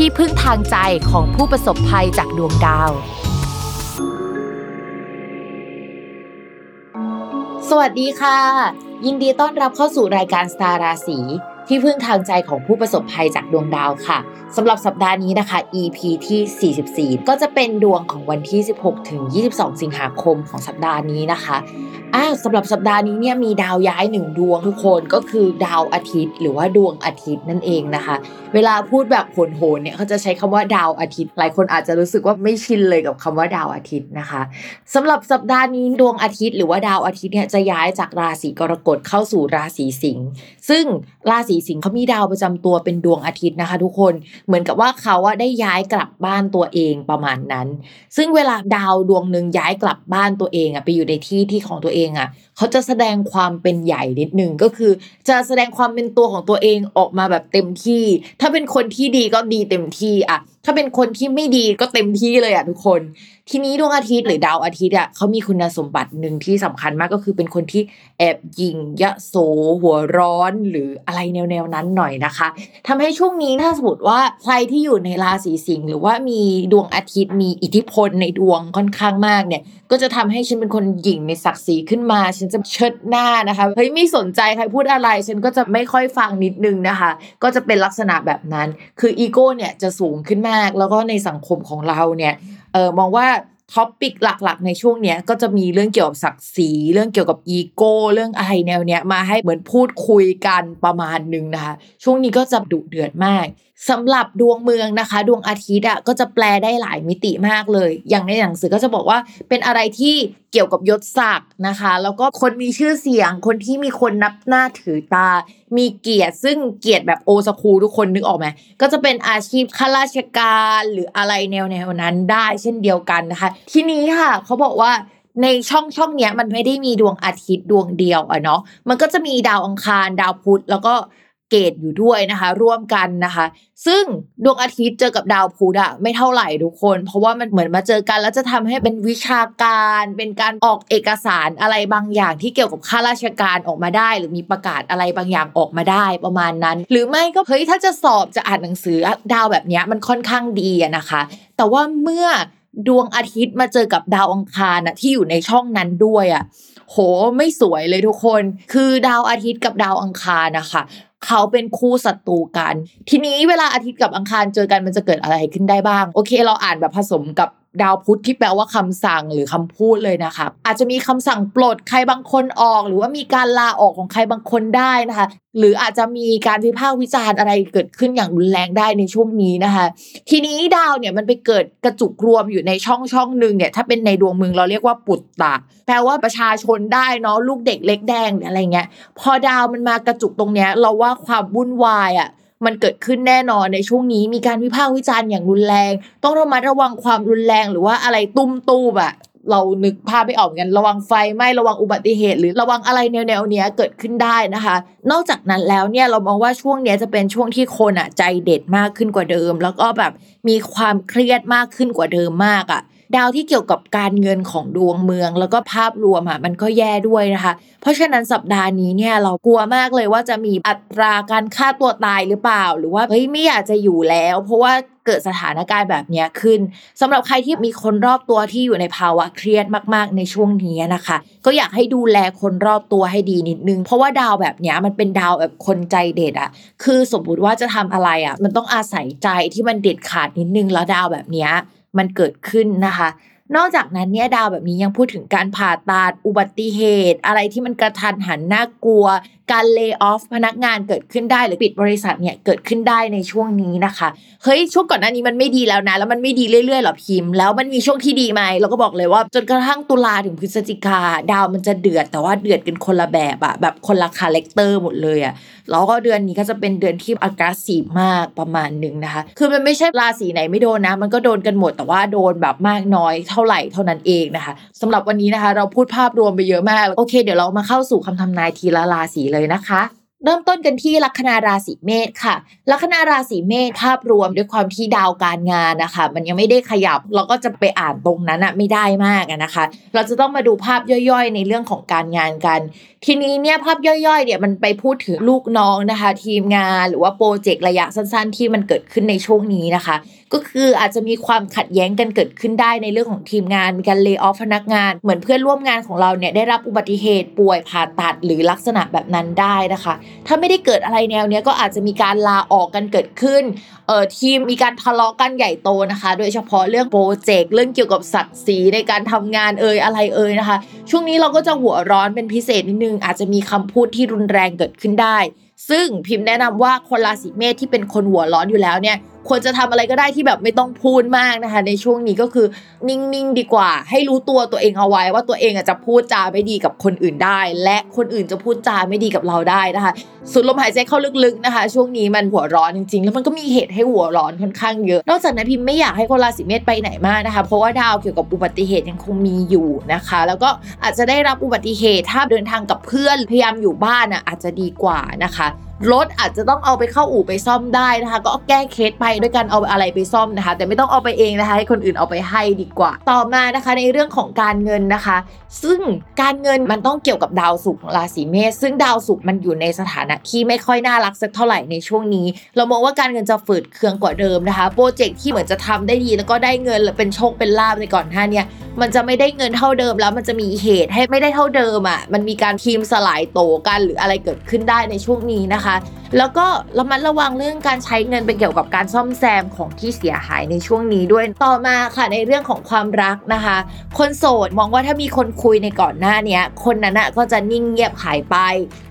ที่พึ่งทางใจของผู้ประสบภัยจากดวงดาว สวัสดีค่ะ ยินดีต้อนรับเข้าสู่รายการสตาราศีที่พึ่งทางใจของผู้ประสบภัยจากดวงดาวค่ะสำหรับสัปดาห์นี้นะคะ EP ที่ 44 ก็จะเป็นดวงของวันที่ 16 ถึง 22 สิงหาคมของสัปดาห์นี้นะคะ อ่าสำหรับสัปดาห์นี้เนี่ยมีดาวย้ายหนึ่งดวงทุกคนก็คือดาวอาทิตย์ หรือว่าดวงอาทิตย์นั่นเองนะคะ เวลาพูดแบบโหนๆเนี่ยเขาจะใช้คำว่าดาวอาทิตย์ หลายคนอาจจะรู้สึกว่าไม่ชินเลยกับคำว่าดาวอาทิตย์นะคะสำหรับสัปดาห์นี้ดวงอาทิตย์ หรือว่าดาวอาทิตย์เนี่ยจะย้ายจากราศีกรกฎเข้าสู่ราศีสิงห์ซึ่งราศีสิงห์เขามีดาวประจำตัวเป็นดวงอาทิตย์นะคะ ทุกคนเหมือนกับว่าเขาอะได้ย้ายกลับบ้านตัวเองประมาณนั้น ซึ่งเวลาดาวดวงหนึ่งย้ายกลับบ้านตัวเองอะไปอยู่ในที่ที่ของตัวเองอะเขาจะแสดงความเป็นใหญ่นิดนึงก็คือ จะแสดงความเป็นตัวของตัวเองออกมาแบบเต็มที่ ถ้าเป็นคนที่ดีก็ดีเต็มที่อะถ้าเป็นคนที่ไม่ดีก็เต็มที่เลยอะทุกคน ทีนี้ดวงอาทิตย์หรือดาวอาทิตย์อะเขามีคุณสมบัติหนึ่งที่สำคัญมากก็คือเป็นคนที่แอบยิงยะโสหัวร้อนหรืออะไรแนวๆนั้นหน่อยนะคะทำให้ช่วงนี้ถ้าสมมติว่าใครที่อยู่ในราศีสิงห์หรือว่ามีดวงอาทิตย์มีอิทธิพลในดวงค่อนข้างมากเนี่ย ก็จะทำให้ฉันเป็นคนหยิ่งในศักดิ์ศรีขึ้นมาฉันจะเชิดหน้านะคะเฮ้ยไม่สนใจใครพูดอะไร ฉันก็จะไม่ค่อยฟังนิดนึงนะคะ ก็จะเป็นลักษณะแบบนั้น คืออีโก้เนี่ยจะสูงขึ้นมาก แล้วก็ในสังคมของเราเนี่ยเออมองว่า topic หลักๆ ในช่วงเนี้ยก็จะมีเรื่องเกี่ยวกับศักดิ์ศรีเรื่องเกี่ยวกับอีโก้เรื่องอะไรแนวเนี้ยมาให้เหมือนพูดคุยกันประมาณนึงนะคะ ช่วงนี้ก็จะดุเดือดมาก สำหรับดวงเมืองนะคะ ดวงอาทิตย์อะก็จะแปลได้หลายมิติมากเลย อย่างในหนังสือก็จะบอกว่าเป็นอะไรที่เกี่ยวกับยศศักดิ์นะคะ แล้วก็คนมีชื่อเสียง คนที่มีคนนับหน้าถือตา มีเกียรติซึ่งเกียรติแบบโอสคูทุกคนนึกออกไหมก็จะเป็นอาชีพข้าราชการหรืออะไรแนวแนวนั้นได้เช่นเดียวกันนะคะ ทีนี้ค่ะเขาบอกว่าในช่องช่องเนี้ยมันไม่ได้มีดวงอาทิตย์ดวงเดียวอะเนาะมันก็จะมีดาวอังคารดาวพุธแล้วก็ เกตอยู่ด้วยนะคะ ร่วมกันนะคะ ซึ่งดวงอาทิตย์เจอกับดาวพุธอะไม่เท่าไหร่ทุกคน เพราะว่ามันเหมือนมาเจอกัน แล้วจะทำให้เป็นวิชาการ เป็นการออกเอกสารอะไรบางอย่างที่เกี่ยวกับข้าราชการออกมาได้ หรือมีประกาศอะไรบางอย่างออกมาได้ประมาณนั้น หรือไม่ก็เฮ้ยถ้าจะสอบจะอ่านหนังสือดาวแบบนี้มันค่อนข้างดีอะนะคะ แต่ว่าเมื่อดวงอาทิตย์มาเจอกับดาวอังคารนะที่อยู่ในช่องนั้นด้วยอะ่ะโหไม่สวยเลยทุกคน คือดาวอาทิตย์กับดาวอังคารนะคะ เขาเป็นคู่ศัตรูกัน ทีนี้เวลาอาทิตย์กับอังคารเจอกันมันจะเกิดอะไรขึ้นได้บ้าง โอเค เราอ่านแบบผสมกับ ดาวพุธที่แปลว่าคำสั่งหรือคำพูดเลยนะคะอาจจะมีคำสั่งปลดใครบางคนออก หรือว่ามีการลาออกของใครบางคนได้นะคะ หรืออาจจะมีการวิพากษ์วิจารณ์อะไรเกิดขึ้นอย่างรุนแรงได้ในช่วงนี้นะคะ ทีนี้ดาวเนี่ยมันไปเกิดกระจุกรวมอยู่ในช่องช่องหนึ่งเนี่ยถ้าเป็นในดวงเมืองเราเรียกว่าปุตตะแปลว่าประชาชนได้เนาะลูกเด็กเล็กแดงอะไรเงี้ยพอดาวมันมากระจุกตรงเนี้ยเราว่าความวุ่นวายอะ มันเกิดขึ้นแน่นอนในช่วงนี้มีการวิพากษ์วิจารณ์อย่างรุนแรง ต้องระมัดระวังความรุนแรงหรือว่าอะไรตุ้มตู้แบบเรานึกภาพไม่ออกกันระวังไฟไหม้ระวังอุบัติเหตุ หรือระวังอะไรแนวๆเนี้ยเกิดขึ้นได้นะคะ นอกจากนั้นแล้วเนี่ยเรามองว่าช่วงเนี้ยจะเป็นช่วงที่คนอะใจเด็ดมากขึ้นกว่าเดิม แล้วก็แบบมีความเครียดมากขึ้นกว่าเดิมมากอะ ดาวที่เกี่ยวกับการเงินของดวงเมือง แล้วก็ภาพรวมอะมันก็แย่ด้วยนะคะ เพราะฉะนั้นสัปดาห์นี้เนี่ยเรากลัวมากเลยว่าจะมีอัตราการฆ่าตัวตายหรือเปล่า หรือว่าเฮ้ยไม่อยากจะอยู่แล้ว เพราะว่าเกิดสถานการณ์แบบนี้ขึ้นสำหรับใครที่มีคนรอบตัวที่อยู่ในภาวะเครียดมากๆในช่วงนี้นะคะ ก็อยากให้ดูแลคนรอบตัวให้ดีนิดนึง เพราะว่าดาวแบบนี้มันเป็นดาวแบบคนใจเด็ดอะคือสมมติว่าจะทำอะไรอะมันต้องอาศัยใจที่มันเด็ดขาดนิดนึงแล้วดาวแบบนี้ มันเกิดขึ้นนะคะ นอกจากนั้นเนี่ยดาวแบบนี้ยังพูดถึงการผ่าตัดอุบัติเหตุ อะไรที่มันกระทันหันน่ากลัว การ lay off พนักงานเกิดขึ้นได้หรือปิดบริษัทเนี่ยเกิดขึ้นได้ในช่วงนี้นะคะเฮ้ยช่วงก่อนหน้านี้มันไม่ดีแล้วนะ แล้วมันไม่ดีเรื่อยๆหรอพิมพ์แล้วมันมีช่วงที่ดีไหมเราก็บอกเลยว่าจนกระทั่งตุลาถึงพฤศจิกาดาวมันจะเดือดแต่ว่าเดือดกันคนละแบบอะแบบคนละ character หมดเลยอะแล้วก็เดือนนี้ก็จะเป็นเดือนที่อากาศสีมากประมาณหนึ่งนะคะ คือมันไม่ใช่ราศีไหนไม่โดนนะ มันก็โดนกันหมดแต่ว่าโดนแบบมากน้อยเท่าไหร่เท่านั้นเองนะคะสำหรับวันนี้นะคะ เราพูดภาพรวมไปเยอะมาก โอเค เดี๋ยวเรามาเข้าสู่คำทำนายทีละราศีเลยนะคะ เริ่มต้นกันที่ลัคนาราศีเมษค่ะลัคนาราศีเมษภาพรวมด้วยความที่ดาวการงานนะคะ มันยังไม่ได้ขยับ เราก็จะไปอ่านตรงนั้นอะไม่ได้มากนะคะ เราจะต้องมาดูภาพย่อยๆ ในเรื่องของการงานกัน ทีนี้เนี่ยภาพย่อยๆเนี่ยมันไปพูดถึงลูกน้องนะคะ ทีมงานหรือว่าโปรเจกต์ระยะสั้นๆ ที่มันเกิดขึ้นในช่วงนี้นะคะ ก็คืออาจจะมีความขัดแย้งกันเกิดขึ้นได้ในเรื่องของทีมงานมีการเลิกออฟพนักงาน เหมือนเพื่อนร่วมงานของเราเนี่ยได้รับอุบัติเหตุป่วยผ่าตัดหรือลักษณะแบบนั้นได้นะคะถ้าไม่ได้เกิดอะไรแนวเนี้ยก็อาจจะมีการลาออกกันเกิดขึ้นเอ่อทีมมีการทะเลาะกันใหญ่โตนะคะ โดยเฉพาะเรื่องโปรเจกต์เรื่องเกี่ยวกับศักดิ์ศรีในการทำงานเอ่ยอะไรเอ่ยนะคะ ช่วงนี้เราก็จะหัวร้อนเป็นพิเศษนิดนึง อาจจะมีคำพูดที่รุนแรงเกิดขึ้นได้ ซึ่งพิมพ์แนะนำว่าคนราศีเมษที่เป็นคนหัวร้อนอยู่แล้วเนี่ย ควรจะทำอะไรก็ได้ที่แบบไม่ต้องพูดมากนะคะ ในช่วงนี้ก็คือนิ่งๆดีกว่า ให้รู้ตัวตัวเองเอาไว้ ว่าตัวเองจะพูดจาไม่ดีกับคนอื่นได้ และคนอื่นจะพูดจาไม่ดีกับเราได้นะคะสูดลมหายใจเข้าลึกๆนะคะ ช่วงนี้มันหัวร้อนจริงๆ แล้วมันก็มีเหตุให้หัวร้อนค่อนข้างเยอะ นอกจากนั้นพิมไม่อยากให้คนราศีเมษไปไหนมากนะคะ เพราะว่าดาวเกี่ยวกับอุบัติเหตุยังคงมีอยู่นะคะ แล้วก็อาจจะได้รับอุบัติเหตุถ้าเดินทางกับเพื่อนพยายามอยู่บ้านอะอาจจะดีกว่านะคะ รถอาจจะต้องเอาไปเข้าอู่ไปซ่อมได้นะคะ ก็แก้เคสไปด้วยการเอาอะไรไปซ่อมนะคะ แต่ไม่ต้องเอาไปเองนะคะให้คนอื่นเอาไปให้ดีกว่า ต่อมานะคะในเรื่องของการเงินนะคะ ซึ่งการเงินมันต้องเกี่ยวกับดาวศุกร์ของราศีเมษซึ่งดาวศุกร์มันอยู่ในสถานะที่ไม่ค่อยน่ารักสักเท่าไหร่ในช่วงนี้ เรามองว่าการเงินจะฝืดเคืองกว่าเดิมนะคะโปรเจกต์ที่เหมือนจะทำได้ดีแล้วก็ได้เงินเป็นโชคเป็นลาบในก่อนหน้านี้ มันจะไม่ได้เงินเท่าเดิมแล้วมันจะมีเหตุให้ไม่ได้เท่าเดิมอะมันมีการทีมสลายโตกันหรืออะไรเกิดขึ้นได้ในช่วงนี้นะคะ แล้วก็ระมัดระวังเรื่องการใช้เงินเป็นเกี่ยวกับการซ่อมแซมของที่เสียหายในช่วงนี้ด้วยต่อมาค่ะในเรื่องของความรักนะคะ คนโสดมองว่าถ้ามีคนคุยในก่อนหน้านี้คนนั้นก็จะนิ่งเงียบหายไป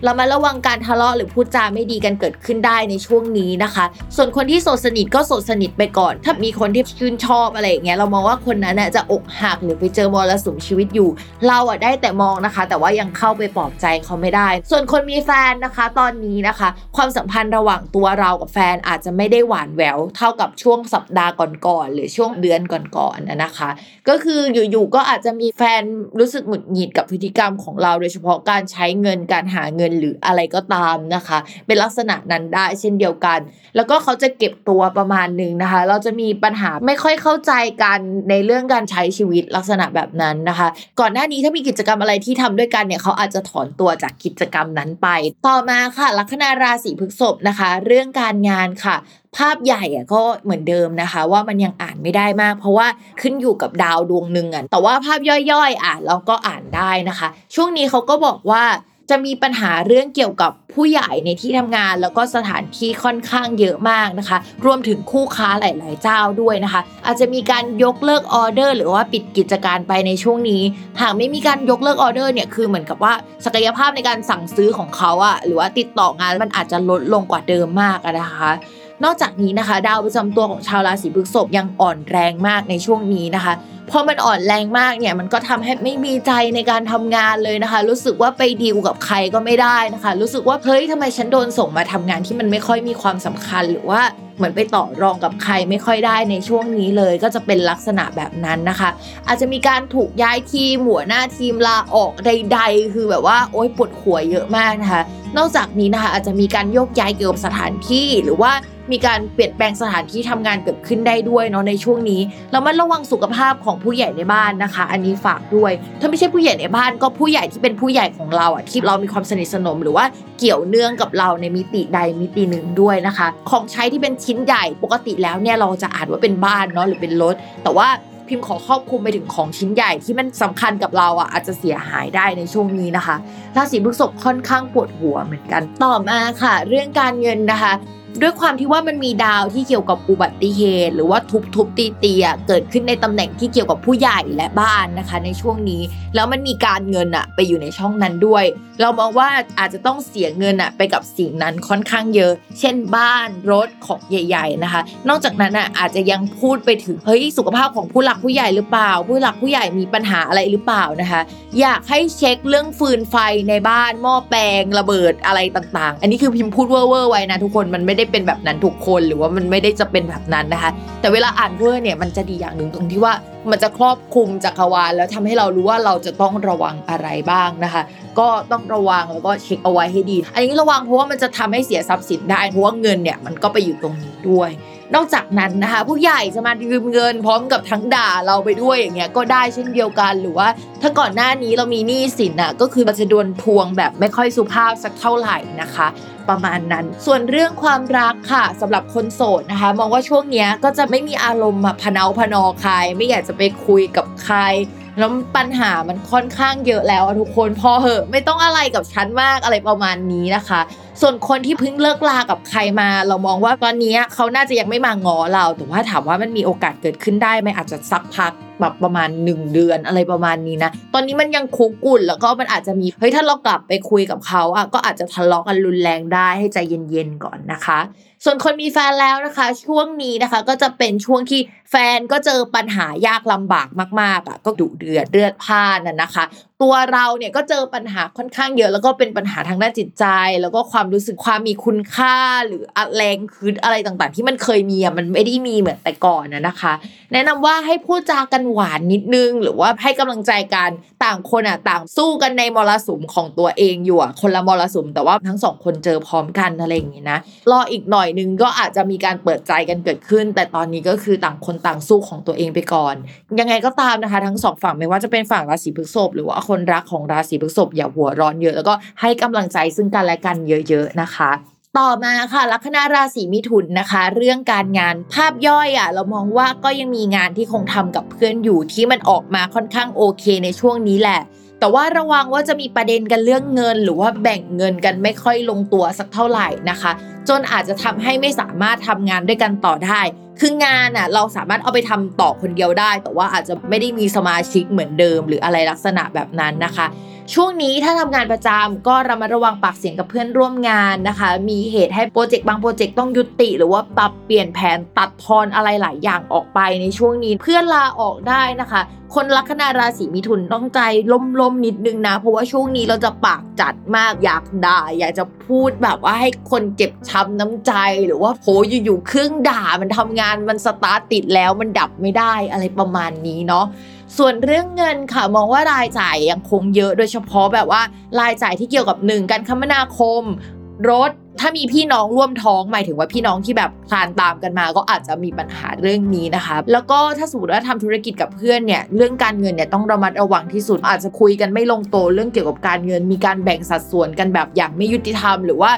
เรามาระวังการทะเลาะหรือพูดจาไม่ดีกันเกิดขึ้นได้ในช่วงนี้นะคะ ส่วนคนที่โสดสนิทก็โสดสนิทไปก่อน ถ้ามีคนที่ชื่นชอบอะไรอย่างเงี้ยเรามองว่าคนนั้นจะอกหักหรือไปเจอมรสุมชีวิตอยู่ เราอะได้แต่มองนะคะ แต่ว่ายังเข้าไปปลอบใจเขาไม่ได้ ส่วนคนมีแฟนนะคะ ตอนนี้นะคะ ความสัมพันธ์ระหว่างตัวเรากับแฟนอาจจะไม่ได้หวานแหววเท่ากับช่วงสัปดาห์ก่อนๆหรือช่วงเดือนก่อนๆนะคะ ก็คืออยู่ๆก็อาจจะมีแฟนรู้สึกหงุดหงิดกับพฤติกรรมของเรา โดยเฉพาะการใช้เงินการหาเงินหรืออะไรก็ตามนะคะ เป็นลักษณะนั้นได้เช่นเดียวกัน แล้วก็เขาจะเก็บตัวประมาณหนึ่งนะคะ เราจะมีปัญหาไม่ค่อยเข้าใจกันในเรื่องการใช้ชีวิตลักษณะแบบนั้นนะคะ ก่อนหน้านี้ถ้ามีกิจกรรมอะไรที่ทำด้วยกันเนี่ยเขาอาจจะถอนตัวจากกิจกรรมนั้นไป ต่อมาค่ะลัคนาราศีพฤษภนะคะ เรื่องการงานค่ะ ภาพใหญ่อะก็เหมือนเดิมนะคะ ว่ามันยังอ่านไม่ได้มาก เพราะว่าขึ้นอยู่กับดาวดวงหนึ่งอะแต่ว่าภาพย่อยๆอ่านเราก็อ่านได้นะคะ ช่วงนี้เขาก็บอกว่า จะมีปัญหาเรื่องเกี่ยวกับผู้ใหญ่ในที่ทำงาน แล้วก็สถานที่ค่อนข้างเยอะมากนะคะ รวมถึงคู่ค้าหลาย ๆ เจ้าด้วยนะคะ อาจจะมีการยกเลิกออเดอร์ หรือว่าปิดกิจการไปในช่วงนี้ หากไม่มีการยกเลิกออเดอร์เนี่ยคือเหมือนกับว่าศักยภาพในการสั่งซื้อของเขาอะหรือว่าติดต่องานมันอาจจะลดลงกว่าเดิมมากนะคะนอกจากนี้นะคะ ดาวประจำตัวของชาวราศีพฤษภยังอ่อนแรงมากในช่วงนี้นะคะพอมันอ่อนแรงมากเนี่ยมันก็ทำให้ไม่มีใจในการทำงานเลยนะคะ รู้สึกว่าไปดีลกับใครก็ไม่ได้นะคะ รู้สึกว่าเฮ้ยทำไมฉันโดนส่งมาทำงานที่มันไม่ค่อยมีความสำคัญหรือว่าเหมือนไปต่อรองกับใครไม่ค่อยได้ในช่วงนี้เลย ก็จะเป็นลักษณะแบบนั้นนะคะ อาจจะมีการถูกย้ายทีมหัวหน้าทีมลาออกใด ๆ คือแบบว่าโอ๊ยปวดหัวเยอะมากนะคะ นอกจากนี้นะคะอาจจะมีการโยกย้ายเกี่ยวกับสถานที่หรือว่ามีการเปลี่ยนแปลงสถานที่ทำงานเกิดขึ้นได้ด้วยเนาะในช่วงนี้เรามาระวังสุขภาพของผู้ใหญ่ในบ้านนะคะ อันนี้ฝากด้วย ถ้าไม่ใช่ผู้ใหญ่ในบ้านก็ผู้ใหญ่ที่เป็นผู้ใหญ่ของเราอะที่เรามีความสนิทสนม หรือว่าเกี่ยวเนื่องกับเราในมิติใดมิติหนึ่งด้วยนะคะ ของใช้ที่เป็นชิ้นใหญ่ปกติแล้วเนี่ยเราจะอ่านว่าเป็นบ้านเนาะหรือเป็นรถ แต่ว่าพิมพ์ขอครอบคลุมไปถึงของชิ้นใหญ่ที่มันสำคัญกับเราอะอาจจะเสียหายได้ในช่วงนี้นะคะราศีพฤษภค่อนข้างปวดหัวเหมือนกันต่อมาค่ะ เรื่องการเงินนะคะ ด้วยความที่ว่ามันมีดาวที่เกี่ยวกับอุบัติเหตุ หรือว่าทุบทุบตีตีเกิดขึ้นในตำแหน่งที่เกี่ยวกับผู้ใหญ่และบ้านนะคะ ในช่วงนี้ แล้วมันมีการเงินอะไปอยู่ในช่องนั้นด้วย เรามองว่าอาจจะต้องเสียเงินอะไปกับสิ่งนั้นค่อนข้างเยอะ เช่นบ้านรถของใหญ่ ๆนะคะ นอกจากนั้นอะอาจจะยังพูดไปถึงเฮ้ยสุขภาพของผู้หลักผู้ใหญ่หรือเปล่า ผู้หลักผู้ใหญ่มีปัญหาอะไรหรือเปล่านะคะ อยากให้เช็คเรื่องฟืนไฟในบ้านหม้อแปลงระเบิดอะไรต่างๆ อันนี้คือพิมพ์พูดเว่อร์ไว้นะทุกคนมันไม่ได้เป็นแบบนั้นทุกคนหรือว่ามันไม่ได้จะเป็นแบบนั้นนะคะ แต่เวลาอ่านเวอร์เนี่ยมันจะดีอย่างหนึ่งตรงที่ว่ามันจะครอบคลุมจักรวาลแล้วทำให้เรารู้ว่าเราจะต้องระวังอะไรบ้างนะคะ ก็ต้องระวังแล้วก็เช็คเอาไว้ให้ดี อันนี้ระวังเพราะว่ามันจะทำให้เสียทรัพย์สินได้เพราะว่าเงินเนี่ยมันก็ไปอยู่ตรงนี้ด้วย นอกจากนั้นนะคะ ผู้ใหญ่จะมายืมเงินพร้อมกับทั้งด่าเราไปด้วยอย่างเงี้ยก็ได้เช่นเดียวกันหรือว่า ถ้าก่อนหน้านี้เรามีหนี้สินอะก็คือมันจะโดนทวงแบบไม่ค่อยสุภาพสักเท่าไหร่นะคะ ประมาณนั้น ส่วนเรื่องความรักค่ะสำหรับคนโสดนะคะ มองว่าช่วงนี้ก็จะไม่มีอารมณ์พะเนาพะนอใคร ไม่อยากจะไปคุยกับใครแล้วปัญหามันค่อนข้างเยอะแล้วทุกคนพอเหอะไม่ต้องอะไรกับฉันมากอะไรประมาณนี้นะคะ ส่วนคนที่เพิ่งเลิกลากับใครมา เรามองว่าตอนนี้เขาน่าจะยังไม่มางอเรา แต่ว่าถามว่ามันมีโอกาสเกิดขึ้นได้ไหมอาจจะสักพัก แบบประมาณ 1 เดือนอะไรประมาณนี้นะ ตอนนี้มันยังคุกุ่นแล้วก็มันอาจจะมีเฮ้ยถ้าเรากลับไปคุยกับเขาอะก็อาจจะทะเลาะกันรุนแรงได้ให้ใจเย็นๆก่อนนะคะ ส่วนคนมีแฟนแล้วนะคะ ช่วงนี้นะคะ ก็จะเป็นช่วงที่แฟนก็เจอปัญหายากลำบากมากๆอะก็ดุเดือดเลือดพ่านน่ะนะคะ ตัวเราเนี่ยก็เจอปัญหาค่อนข้างเยอะ แล้วก็เป็นปัญหาทางด้านจิตใจ แล้วก็ความรู้สึกความมีคุณค่าหรือแรงคืนอะไรต่างๆ ที่มันเคยมีอะมันไม่ได้มีเหมือนแต่ก่อนนะนะคะ แนะนำว่าให้พูดจากันหวานนิดนึง หรือว่าให้กำลังใจกันต่างคนอะต่างสู้กันในมรสุมของตัวเองอยู่คนละมรสุม แต่ว่าทั้งสองคนเจอพร้อมกันอะไรอย่างงี้นะรออีกหน่อยหนึ่งก็อาจจะมีการเปิดใจกันเกิดขึ้น แต่ตอนนี้ก็คือต่างคนต่างสู้ของตัวเองไปก่อน ยังไงก็ตามนะคะ ทั้งสองฝั่งไม่ว่าจะเป็นฝั่งราศีพฤษภหรือว่าคนรักของราศีพฤษภอย่าหัวร้อนเยอะ แล้วก็ให้กำลังใจซึ่งกันและกันเยอะ ๆ นะคะต่อมาค่ะลัคนาราศีมิถุนนะคะ เรื่องการงานภาพย่อยอะเรามองว่าก็ยังมีงานที่คงทำกับเพื่อนอยู่ที่มันออกมาค่อนข้างโอเคในช่วงนี้แหละ แต่ว่าระวังว่าจะมีประเด็นกันเรื่องเงิน หรือว่าแบ่งเงินกันไม่ค่อยลงตัวสักเท่าไหร่นะคะ จนอาจจะทำให้ไม่สามารถทำงานด้วยกันต่อได้ คืองานอะเราสามารถเอาไปทำต่อคนเดียวได้ แต่ว่าอาจจะไม่ได้มีสมาชิกเหมือนเดิม หรืออะไรลักษณะแบบนั้นนะคะ ช่วงนี้ถ้าทำงานประจำก็ระมัดระวังปากเสียงกับเพื่อนร่วมงานนะคะ มีเหตุให้โปรเจกต์บางโปรเจกต์ต้องยุติ หรือว่าปรับเปลี่ยนแผนตัดทอนอะไรหลายอย่างออกไปในช่วงนี้เพื่อนลาออกได้นะคะ คนลัคนาราศีมิถุนต้องใจล่มๆนิดนึงนะ เพราะว่าช่วงนี้เราจะปากจัดมากอยากด่า อยากจะพูดแบบว่าให้คนเจ็บช้ำน้ำใจ หรือว่าโหอยู่ๆเครื่องด่ามันทำงานมันสตาร์ทติดแล้วมันดับไม่ได้อะไรประมาณนี้เนาะ ส่วนเรื่องเงินค่ะมองว่ารายจ่ายยังคงเยอะโดยเฉพาะแบบว่ารายจ่ายที่เกี่ยวกับหนึ่งการคมนาคม รถถ้ามีพี่น้องร่วมท้องหมายถึงว่าพี่น้องที่แบบคลานตามกันมาก็อาจจะมีปัญหาเรื่องนี้นะคะแล้วก็ถ้าสมมติว่าทำธุรกิจกับเพื่อนเนี่ยเรื่องการเงินเนี่ยต้องระมัดระวังที่สุด อาจจะคุยกันไม่ลงตัวเรื่องเกี่ยวกับการเงิน มีการแบ่งสัดส่วนกันแบบอย่างไม่ยุติธรรมหรือว่า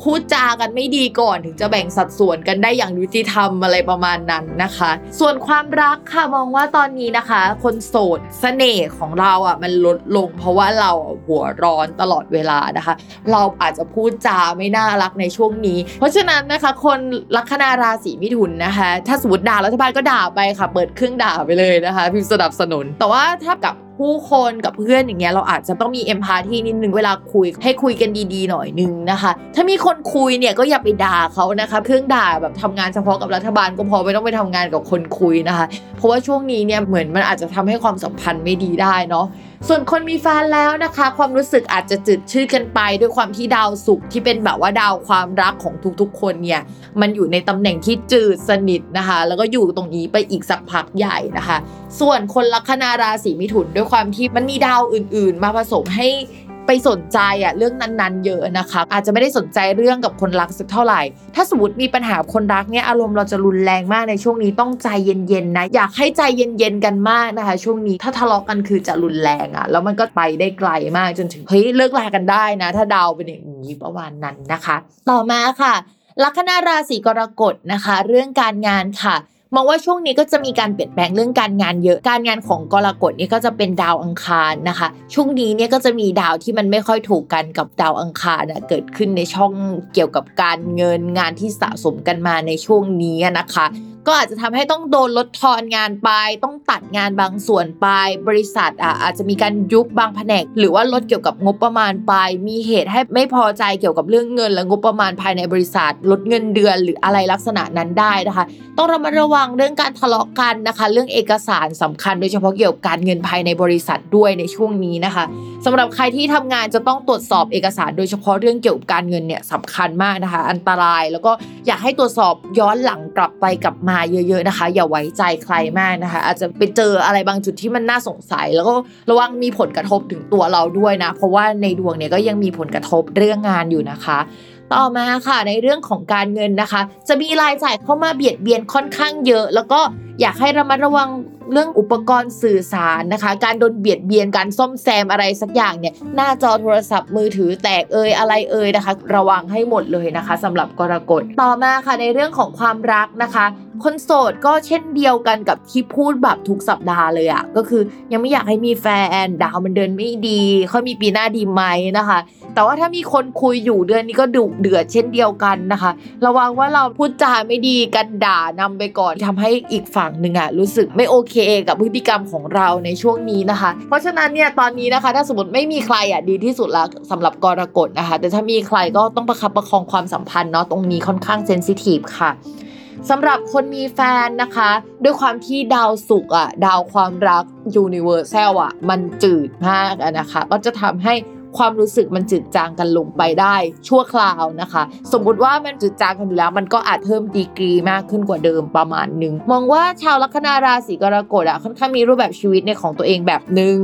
พูดจากันไม่ดีก่อนถึงจะแบ่งสัดส่วนกันได้อย่างยุติธรรมอะไรประมาณนั้นนะคะ ส่วนความรักค่ะมองว่าตอนนี้นะคะ คนโสดเสน่ห์ของเราอะมันลดลง เพราะว่าเราอะหัวร้อนตลอดเวลานะคะ เราอาจจะพูดจาไม่น่ารักในช่วงนี้ เพราะฉะนั้นนะคะ คนลัคนาราศีมิถุนนะคะ ถ้าสมมติด่ารัฐบาลก็ด่าไปค่ะ เปิดเครื่องด่าไปเลยนะคะ พิมพ์สนับสนุน แต่ว่าถ้ากับผู้คนกับเพื่อนอย่างเงี้ยเราอาจจะต้องมีเอมพาทีนิดนึงเวลาคุย ให้คุยกันดีๆหน่อยนึงนะคะ ถ้ามีคนคุยเนี่ยก็อย่าไปด่าเขานะคะเครื่องด่าแบบทำงานเฉพาะกับรัฐบาลก็พอไม่ต้องไปทำงานกับคนคุยนะคะ เพราะว่าช่วงนี้เนี่ยเหมือนมันอาจจะทำให้ความสัมพันธ์ไม่ดีได้เนาะ ส่วนคนมีแฟนแล้วนะคะ ความรู้สึกอาจจะจืดชืดกันไป ด้วยความที่ดาวศุกร์ที่เป็นแบบว่าดาวความรักของทุกๆ คนเนี่ยมันอยู่ในตำแหน่งที่จืดสนิทนะคะ แล้วก็อยู่ตรงนี้ไปอีกสักพักใหญ่นะคะ ส่วนคนลัคนาราศีมิถุนด้วยความที่มันมีดาวอื่น ๆ มาผสมให้ ไปสนใจอะเรื่องนั้นๆ เยอะนะคะ อาจจะไม่ได้สนใจเรื่องกับคนรักสักเท่าไหร่ ถ้าสมมติมีปัญหาคนรักเนี่ยอารมณ์เราจะรุนแรงมากในช่วงนี้ต้องใจเย็นๆนะอยากให้ใจเย็นๆกันมากนะคะ ช่วงนี้ถ้าทะเลาะกันคือจะรุนแรงอะแล้วมันก็ไปได้ไกลมากจนถึงเฮ้ยเลิกลากันได้นะ ถ้าดาวเป็นอย่างนี้ประมาณนั้นนะคะ ต่อมาค่ะลัคนาราศีกรกฎนะคะ เรื่องการงานค่ะ มองว่าช่วงนี้ก็จะมีการเปลี่ยนแปลงเรื่องการงานเยอะ การงานของกรกฎนี่ก็จะเป็นดาวอังคารนะคะ ช่วงนี้เนี่ยก็จะมีดาวที่มันไม่ค่อยถูกกันกับดาวอังคารนะเกิดขึ้นในช่องเกี่ยวกับการเงินงานที่สะสมกันมาในช่วงนี้นะคะก็อาจจะทำให้ต้องโดนลดทอนงานไป ต้องตัดงานบางส่วนไป บริษัทอะอาจจะมีการยุบบางแผนก หรือว่าลดเกี่ยวกับงบประมาณไป มีเหตุให้ไม่พอใจเกี่ยวกับเรื่องเงิน และงบประมาณภายในบริษัท ลดเงินเดือนหรืออะไรลักษณะนั้นได้นะคะ ต้องระมัดระวังังเรื่องการทะเลาะกันนะคะ เรื่องเอกสารสำคัญโดยเฉพาะเกี่ยวกับการเงินภายในบริษัทด้วยในช่วงนี้นะคะสำหรับใครที่ทำงานจะต้องตรวจสอบเอกสาร โดยเฉพาะเรื่องเกี่ยวกับการเงินเนี่ยสำคัญมากนะคะ อันตรายแล้วก็อยากให้ตรวจสอบย้อนหลังกลับไปกลับมาเยอะ ๆนะคะ อย่าไว้ใจใครมากนะคะ อาจจะไปเจออะไรบางจุดที่มันน่าสงสัย แล้วก็ระวังมีผลกระทบถึงตัวเราด้วยนะ เพราะว่าในดวงเนี่ยก็ยังมีผลกระทบเรื่องงานอยู่นะคะ ต่อมาค่ะในเรื่องของการเงินนะคะ จะมีรายจ่ายเข้ามาเบียดเบียนค่อนข้างเยอะ แล้วก็อยากให้ระมัดระวัง เรื่องอุปกรณ์สื่อสารนะคะ การโดนเบียดเบียนการซ่อมแซมอะไรสักอย่างเนี่ยหน้าจอโทรศัพท์มือถือแตกเอยอะไรเอยนะคะ ระวังให้หมดเลยนะคะสำหรับกรกฎต่อมาค่ะในเรื่องของความรักนะคะคนโสดก็เช่นเดียวกันกับที่พูดแบบทุกสัปดาห์เลยอะก็คือยังไม่อยากให้มีแฟนดาวมันเดินไม่ดีค่อยมีปีหน้าดีไหมนะคะ แต่ว่าถ้ามีคนคุยอยู่เดือนนี้ก็ดุเดือดเช่นเดียวกันนะคะ ระวังว่าเราพูดจาไม่ดีกันด่านำไปก่อนทำให้อีกฝั่งหนึ่งอะรู้สึกไม่โอเคกับพฤติกรรมของเราในช่วงนี้นะคะ เพราะฉะนั้นเนี่ยตอนนี้นะคะ ถ้าสมมติไม่มีใครอะดีที่สุดแล้วสำหรับกรกฎนะคะ แต่ถ้ามีใครก็ต้องประคับประคองความสัมพันธ์เนาะตรงนี้ค่อนข้าง sensitive ค่ะสำหรับคนมีแฟนนะคะ ด้วยความที่ดาวศุกร์อะดาวความรัก universal อะมันจืดมากนะคะ ก็จะทำให้ ความรู้สึกมันจืดจางกันลงไปได้ชั่วคราวนะคะ สมมุติว่ามันจืดจางกันอยู่แล้ว มันก็อาจเพิ่มดีกรีมากขึ้นกว่าเดิมประมาณหนึ่งมองว่าชาวลัคนาราศีกรกฎอะค่อนข้างมีรูปแบบชีวิตในของตัวเองแบบหนึ่ง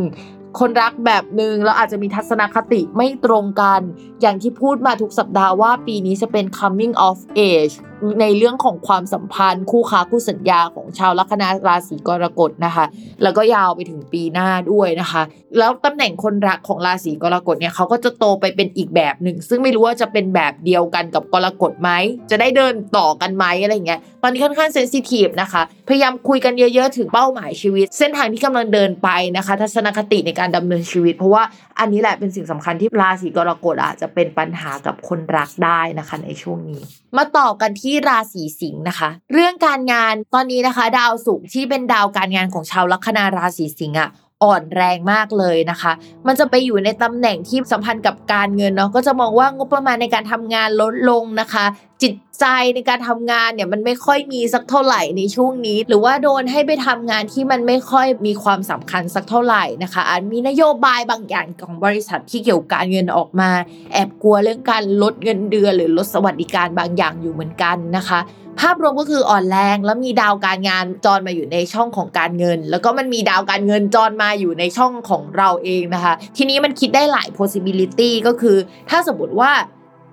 คนรักแบบหนึ่งแล้วอาจจะมีทัศนคติไม่ตรงกัน อย่างที่พูดมาทุกสัปดาห์ว่าปีนี้จะเป็น coming of age ในเรื่องของความสัมพันธ์ คู่ค้าคู่สัญญาของชาวลัคนาราศีกรกฎนะคะ แล้วก็ยาวไปถึงปีหน้าด้วยนะคะ แล้วตำแหน่งคนรักของราศีกรกฎเนี่ยเขาก็จะโตไปเป็นอีกแบบหนึ่ง ซึ่งไม่รู้ว่าจะเป็นแบบเดียวกันกับกรกฎไหมจะได้เดินต่อกันไหมอะไรเงี้ยตอนนี้ค่อนข้างเซนซิทีฟนะคะพยายามคุยกันเยอะ ๆ ถึงเป้าหมายชีวิต เส้นทางที่กำลังเดินไปนะคะ ทัศนคติในการดำเนินชีวิต เพราะว่าอันนี้แหละเป็นสิ่งสำคัญที่ราศีกรกฎอาจจะเป็นปัญหากับคนรักได้นะคะในช่วงนี้ มาต่อกันที่ราศีสิงห์นะคะ เรื่องการงานตอนนี้นะคะ ดาวศุกร์ที่เป็นดาวการงานของชาวลัคนาราศีสิงห์อะอ่อนแรงมากเลยนะคะ มันจะไปอยู่ในตำแหน่งที่สัมพันธ์กับการเงินเนาะ ก็จะมองว่างบประมาณในการทำงานลดลงนะคะ จิตใจในการทำงานเนี่ยมันไม่ค่อยมีสักเท่าไหร่ในช่วงนี้ หรือว่าโดนให้ไปทำงานที่มันไม่ค่อยมีความสำคัญสักเท่าไหร่นะคะอาจมีนโยบายบางอย่างของบริษัทที่เกี่ยวกับการเงินออกมา แอบกลัวเรื่องการลดเงินเดือน หรือลดสวัสดิการบางอย่างอยู่เหมือนกันนะคะ ภาพรวมก็คืออ่อนแรงแล้วมีดาวการงานจรมาอยู่ในช่องของการเงิน แล้วก็มันมีดาวการเงินจรมาอยู่ในช่องของเราเองนะคะ ทีนี้มันคิดได้หลาย possibility ก็คือ ถ้าสมมติว่า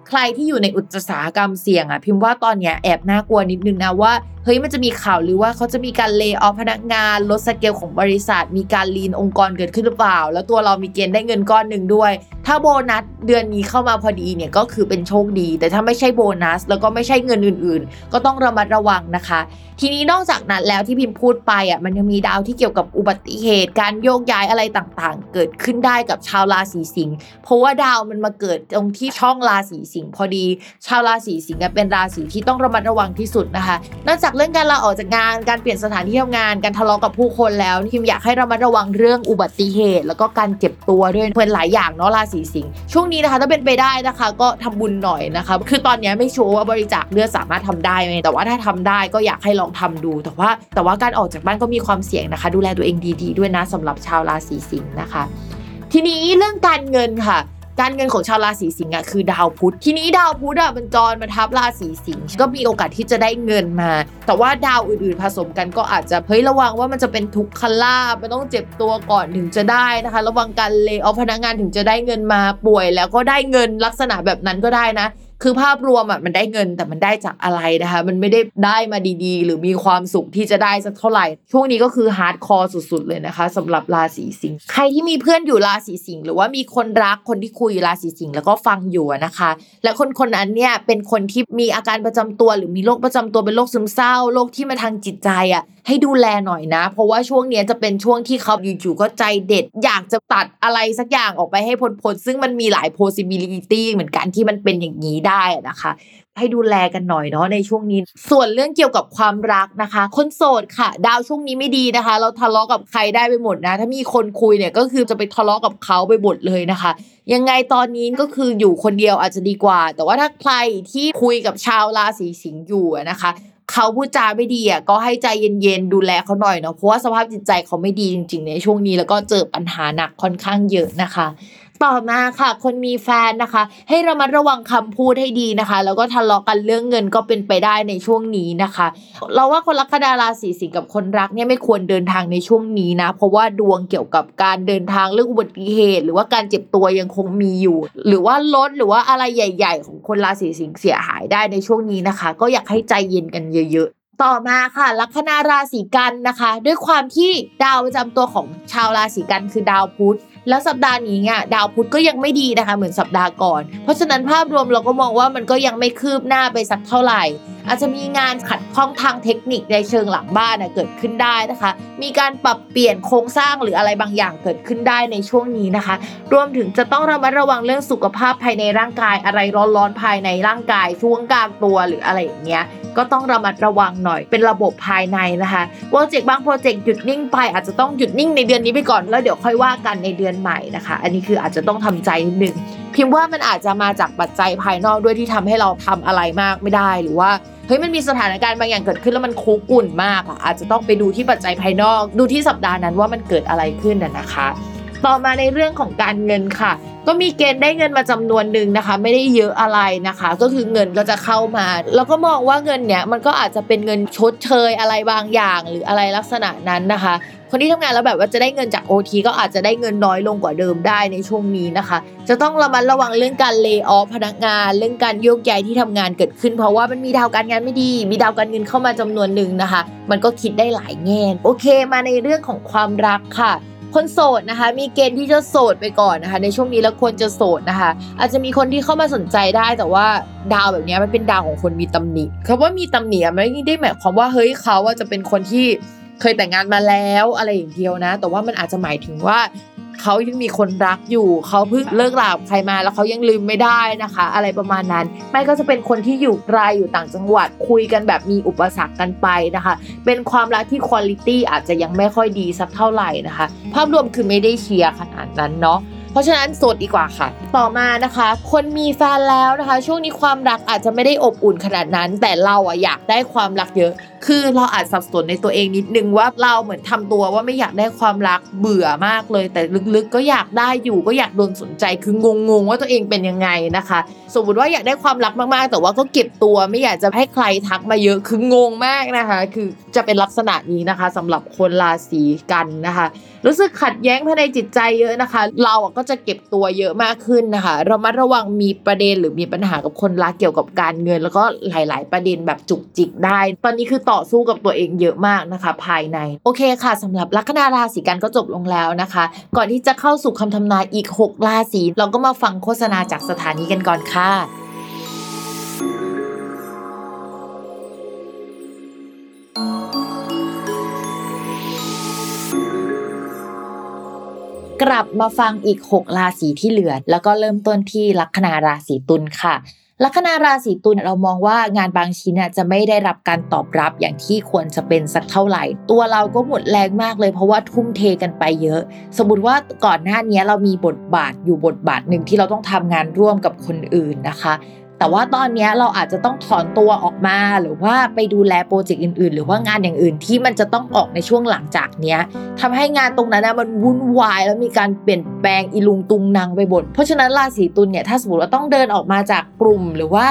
ใครที่อยู่ในอุตสาหกรรมเสี่ยงอะพิมพ์ว่าตอนเนี้ยแอบน่ากลัวนิดนึงนะว่า เฮ้ยมันจะมีข่าวหรือว่าเขาจะมีการ lay off พนักงานลดสเกลของบริษัท มีการ lean องค์กรเกิดขึ้นหรือเปล่า แล้วตัวเรามีเกณฑ์ได้เงินก้อนหนึ่งด้วย ถ้าโบนัสเดือนนี้เข้ามาพอดีเนี่ยก็คือเป็นโชคดี แต่ถ้าไม่ใช่โบนัส แล้วก็ไม่ใช่เงินอื่น ๆ ก็ต้องระมัดระวังนะคะ ทีนี้นอกจากนั้นแล้วที่พิมพ์พูดไปอะมันยังมีดาวที่เกี่ยวกับอุบัติเหตุ การโยกย้ายอะไรต่างๆ เกิดขึ้นได้กับชาวราศีสิงห์เพราะว่าดาวมันมาเกิดตรงที่ช่องราศีสิงห์พอดี ชาวราศีสิงห์เป็นราศีที่ต้องระมัดระวังที่สุดนะคะนอกจากเรื่องการลาออกจากงาน การเปลี่ยนสถานที่ทำงาน การทะเลาะกับผู้คนแล้วพิมอยากให้เรามาระวังเรื่องอุบัติเหตุ แล้วก็การเจ็บตัวด้วยเพื่อนหลายอย่างเนาะราศีสิงห์ช่วงนี้นะคะถ้าเป็นไปได้นะคะ ก็ทำบุญหน่อยนะคะ คือตอนนี้ไม่ชัวร์ว่าบริจาคเลือดสามารถทำได้ไหมแต่ว่าถ้าทำได้ก็อยากให้ลองทำดู แต่ว่าแต่ว่าการออกจากบ้านก็มีความเสี่ยงนะคะ ดูแลตัวเองดี ๆ ด้วยนะสำหรับชาวราศีสิงห์นะคะ ทีนี้เรื่องการเงินค่ะ การเงินของชาวราศีสิงห์อะคือดาวพุธทีนี้ดาวพุธอะมันจรมาทับราศีสิงห์ก็มีโอกาสที่จะได้เงินมา แต่ว่าดาวอื่นๆผสมกันก็อาจจะเฮ้ยระวังว่ามันจะเป็นทุกขลาบมันต้องเจ็บตัวก่อนถึงจะได้นะคะ ระวังการเลอพนักงานถึงจะได้เงินมาป่วย แล้วก็ได้เงินลักษณะแบบนั้นก็ได้นะ คือภาพรวมอะมันได้เงินแต่มันได้จากอะไรนะคะ มันไม่ได้ได้มาดีๆ หรือมีความสุขที่จะได้สักเท่าไหร่ ช่วงนี้ก็คือ hardcore สุดๆเลยนะคะสำหรับราศีสิงห์ใครที่มีเพื่อนอยู่ราศีสิงห์หรือว่ามีคนรักคนที่คุยราศีสิงห์แล้วก็ฟังอยู่นะคะ และคนคนนั้นเนี่ยเป็นคนที่มีอาการประจำตัว หรือมีโรคประจำตัวเป็นโรคซึมเศร้าโรคที่มาทางจิตใจอะ ให้ดูแลหน่อยนะ เพราะว่าช่วงนี้จะเป็นช่วงที่เขาอยู่ๆก็ใจเด็ด อยากจะตัดอะไรสักอย่างออกไปให้พ้นๆซึ่งมันมีหลาย possibility เหมือนกันที่มันเป็นอย่างนี้ได้นะคะให้ดูแลกันหน่อยเนาะในช่วงนี้ ส่วนเรื่องเกี่ยวกับความรักนะคะ คนโสดค่ะ ดาวช่วงนี้ไม่ดีนะคะ เราทะเลาะกับใครได้ไปหมดนะ ถ้ามีคนคุยเนี่ยก็คือจะไปทะเลาะกับเขาไปหมดเลยนะคะ ยังไงตอนนี้ก็คืออยู่คนเดียวอาจจะดีกว่า แต่ว่าถ้าใครที่คุยกับชาวราศีสิงห์อยู่นะคะ เขาพูดจาไม่ดีอะก็ให้ใจเย็นๆดูแลเขาหน่อยเนาะเพราะว่าสภาพจิตใจเขาไม่ดีจริงๆในช่วงนี้แล้วก็เจอปัญหาหนักค่อนข้างเยอะนะคะ ต่อมาค่ะ คนมีแฟนนะคะ ให้ระมัดระวังคำพูดให้ดีนะคะ แล้วก็ทะเลาะกันเรื่องเงินก็เป็นไปได้ในช่วงนี้นะคะ เราว่าคนลัคนาราศีสิงห์กับคนรักเนี่ยไม่ควรเดินทางในช่วงนี้นะ เพราะว่าดวงเกี่ยวกับการเดินทางเรื่องอุบัติเหตุ หรือว่าการเจ็บตัวยังคงมีอยู่ หรือว่ารถหรือว่าอะไรใหญ่ ๆ ของคนราศีสิงห์เสียหายได้ในช่วงนี้นะคะ ก็อยากให้ใจเย็นกันเยอะๆต่อมาค่ะ ลัคนาราศีกันนะคะ ด้วยความที่ดาวประจำตัวของชาวราศีกันคือดาวพุธ แล้วสัปดาห์นี้เนี่ยดาวพุธก็ยังไม่ดีนะคะ เหมือนสัปดาห์ก่อน เพราะฉะนั้นภาพรวมเราก็มองว่ามันก็ยังไม่คืบหน้าไปสักเท่าไหร่ อาจจะมีงานขัดข้องทางเทคนิคในเชิงหลังบ้านเกิดขึ้นได้นะคะ มีการปรับเปลี่ยนโครงสร้างหรืออะไรบางอย่างเกิดขึ้นได้ในช่วงนี้นะคะ รวมถึงจะต้องระมัดระวังเรื่องสุขภาพภายในร่างกายอะไรร้อนๆภายในร่างกายช่วงกลางตัวหรืออะไรอย่างเงี้ยก็ต้องระมัดระวังหน่อยเป็นระบบภายในนะคะโปรเจกต์บางโปรเจกต์หยุดนิ่งไป อาจจะต้องหยุดนิ่งในเดือนนี้ไปก่อนแล้วเดี๋ยวค่อยว่ากันในเดือนใหม่นะคะ อันนี้คืออาจจะต้องทำใจนิดนึง พิมพ์ว่ามันอาจจะมาจากปัจจัยภายนอกด้วยที่ทำให้เราทำอะไรมากไม่ได้หรือว่าเฮ้ยมันมีสถานการณ์บางอย่างเกิดขึ้นแล้วมันคุกกุ่นมากอะอาจจะต้องไปดูที่ปัจจัยภายนอก ดูที่สัปดาห์นั้นว่ามันเกิดอะไรขึ้นน่ะนะคะ ต่อมาในเรื่องของการเงินค่ะ ก็มีเกณฑ์ได้เงินมาจำนวนหนึ่งนะคะ ไม่ได้เยอะอะไรนะคะ ก็คือเงินก็จะเข้ามา แล้วก็มองว่าเงินเนี้ยมันก็อาจจะเป็นเงินชดเชยอะไรบางอย่างหรืออะไรลักษณะนั้นนะคะ คนที่ทำงานแล้วแบบว่าจะได้เงินจาก OT ก็อาจจะได้เงินน้อยลงกว่าเดิมได้ในช่วงนี้นะคะ จะต้องระมัดระวังเรื่องการเล y o อ f พนักงาน เรื่องการโยกย้ายที่ทำงานเกิดขึ้น เพราะว่ามันมีดาวการงานไม่ดี มีดาวการเงินเข้ามาจำนวนหนึ่งนะคะ มันก็คิดได้หลายแง่โอเค มาในเรื่องของความรักค่ะ คนโสดนะคะ มีเกณฑ์ที่จะโสดไปก่อนนะคะ ในช่วงนี้แล้วควรจะโสดนะคะ อาจจะมีคนที่เข้ามาสนใจได้แต่ว่าดาวแบบนี้มันเป็นดาวของคนมีตำหนิคำว่ามีตำหนิไม่ได้หมายความว่าเฮ้ยเขาว่าจะเป็นคนที่เคยแต่งงานมาแล้วอะไรอย่างเดียวนะ แต่ว่ามันอาจจะหมายถึงว่า เขายังมีคนรักอยู่เขาเพิ่งเลิกราบใครมาแล้วเขายังลืมไม่ได้นะคะ อะไรประมาณนั้นไม่ก็จะเป็นคนที่อยู่ไกลอยู่ต่างจังหวัดคุยกันแบบมีอุปสรรคกันไปนะคะ เป็นความรักที่คุณลิตี้อาจจะยังไม่ค่อยดีสักเท่าไหร่นะคะ ภาพรวมคือไม่ได้เชียร์ขนาดนั้นเนาะเพราะฉะนั้นโสดดีกว่าค่ะ ต่อมานะคะ คนมีแฟนแล้วนะคะ ช่วงนี้ความรักอาจจะไม่ได้อบอุ่นขนาดนั้น แต่เราอะอยากได้ความรักเยอะ คือเราอาจสับสนในตัวเองนิดนึงว่าเราเหมือนทำตัวว่าไม่อยากได้ความรักเบื่อมากเลย แต่ลึกๆก็อยากได้อยู่ก็อยากโดนสนใจคืองงๆว่าตัวเองเป็นยังไงนะคะ สมมติว่าอยากได้ความรักมากๆ แต่ว่าก็เก็บตัวไม่อยากจะให้ใครทักมาเยอะคืองงมากนะคะ คือจะเป็นลักษณะนี้นะคะสำหรับคนราศีกันนะคะ รู้สึกขัดแย้งภายในจิตใจเยอะนะคะ เราอะก็จะเก็บตัวเยอะมากขึ้นนะคะเรามาระวังมีประเด็นหรือมีปัญหากับคนรักเกี่ยวกับการเงิน แล้วก็หลาย ๆ ประเด็นแบบจุกจิกได้ ตอนนี้คือต่อ่อสู้กับตัวเองเยอะมากนะคะ ภายใน โอเคค่ะสำหรับลัคนาราศีกันก็จบลงแล้วนะคะ ก่อนที่จะเข้าสู่คำทำนายอีก 6 ราศีเราก็มาฟังโฆษณาจากสถานีกันก่อนค่ะกลับมาฟังอีก 6 ราศีที่เหลือ แล้วก็เริ่มต้นที่ลัคนาราศีตุลค่ะ ลัคนาราศีตุลเรามองว่างานบางชิ้นจะไม่ได้รับการตอบรับอย่างที่ควรจะเป็นสักเท่าไหร่ ตัวเราก็หมดแรงมากเลยเพราะว่าทุ่มเทกันไปเยอะ สมมติว่าก่อนหน้านี้เรามีบทบาทอยู่บทบาทหนึ่งที่เราต้องทำงานร่วมกับคนอื่นนะคะ แต่ว่าตอนนี้เราอาจจะต้องถอนตัวออกมาหรือว่าไปดูแลโปรเจกต์อื่น ๆ หรือว่างานอย่างอื่นที่มันจะต้องออกในช่วงหลังจากเนี้ยทำให้งานตรงนั้นนะมันวุ่นวายแล้วมีการเปลี่ยนแปลงอีลุงตุงนางไปหมดเพราะฉะนั้นราศีตุลเนี่ยถ้าสมมติว่าต้องเดินออกมาจากกลุ่มหรือว่า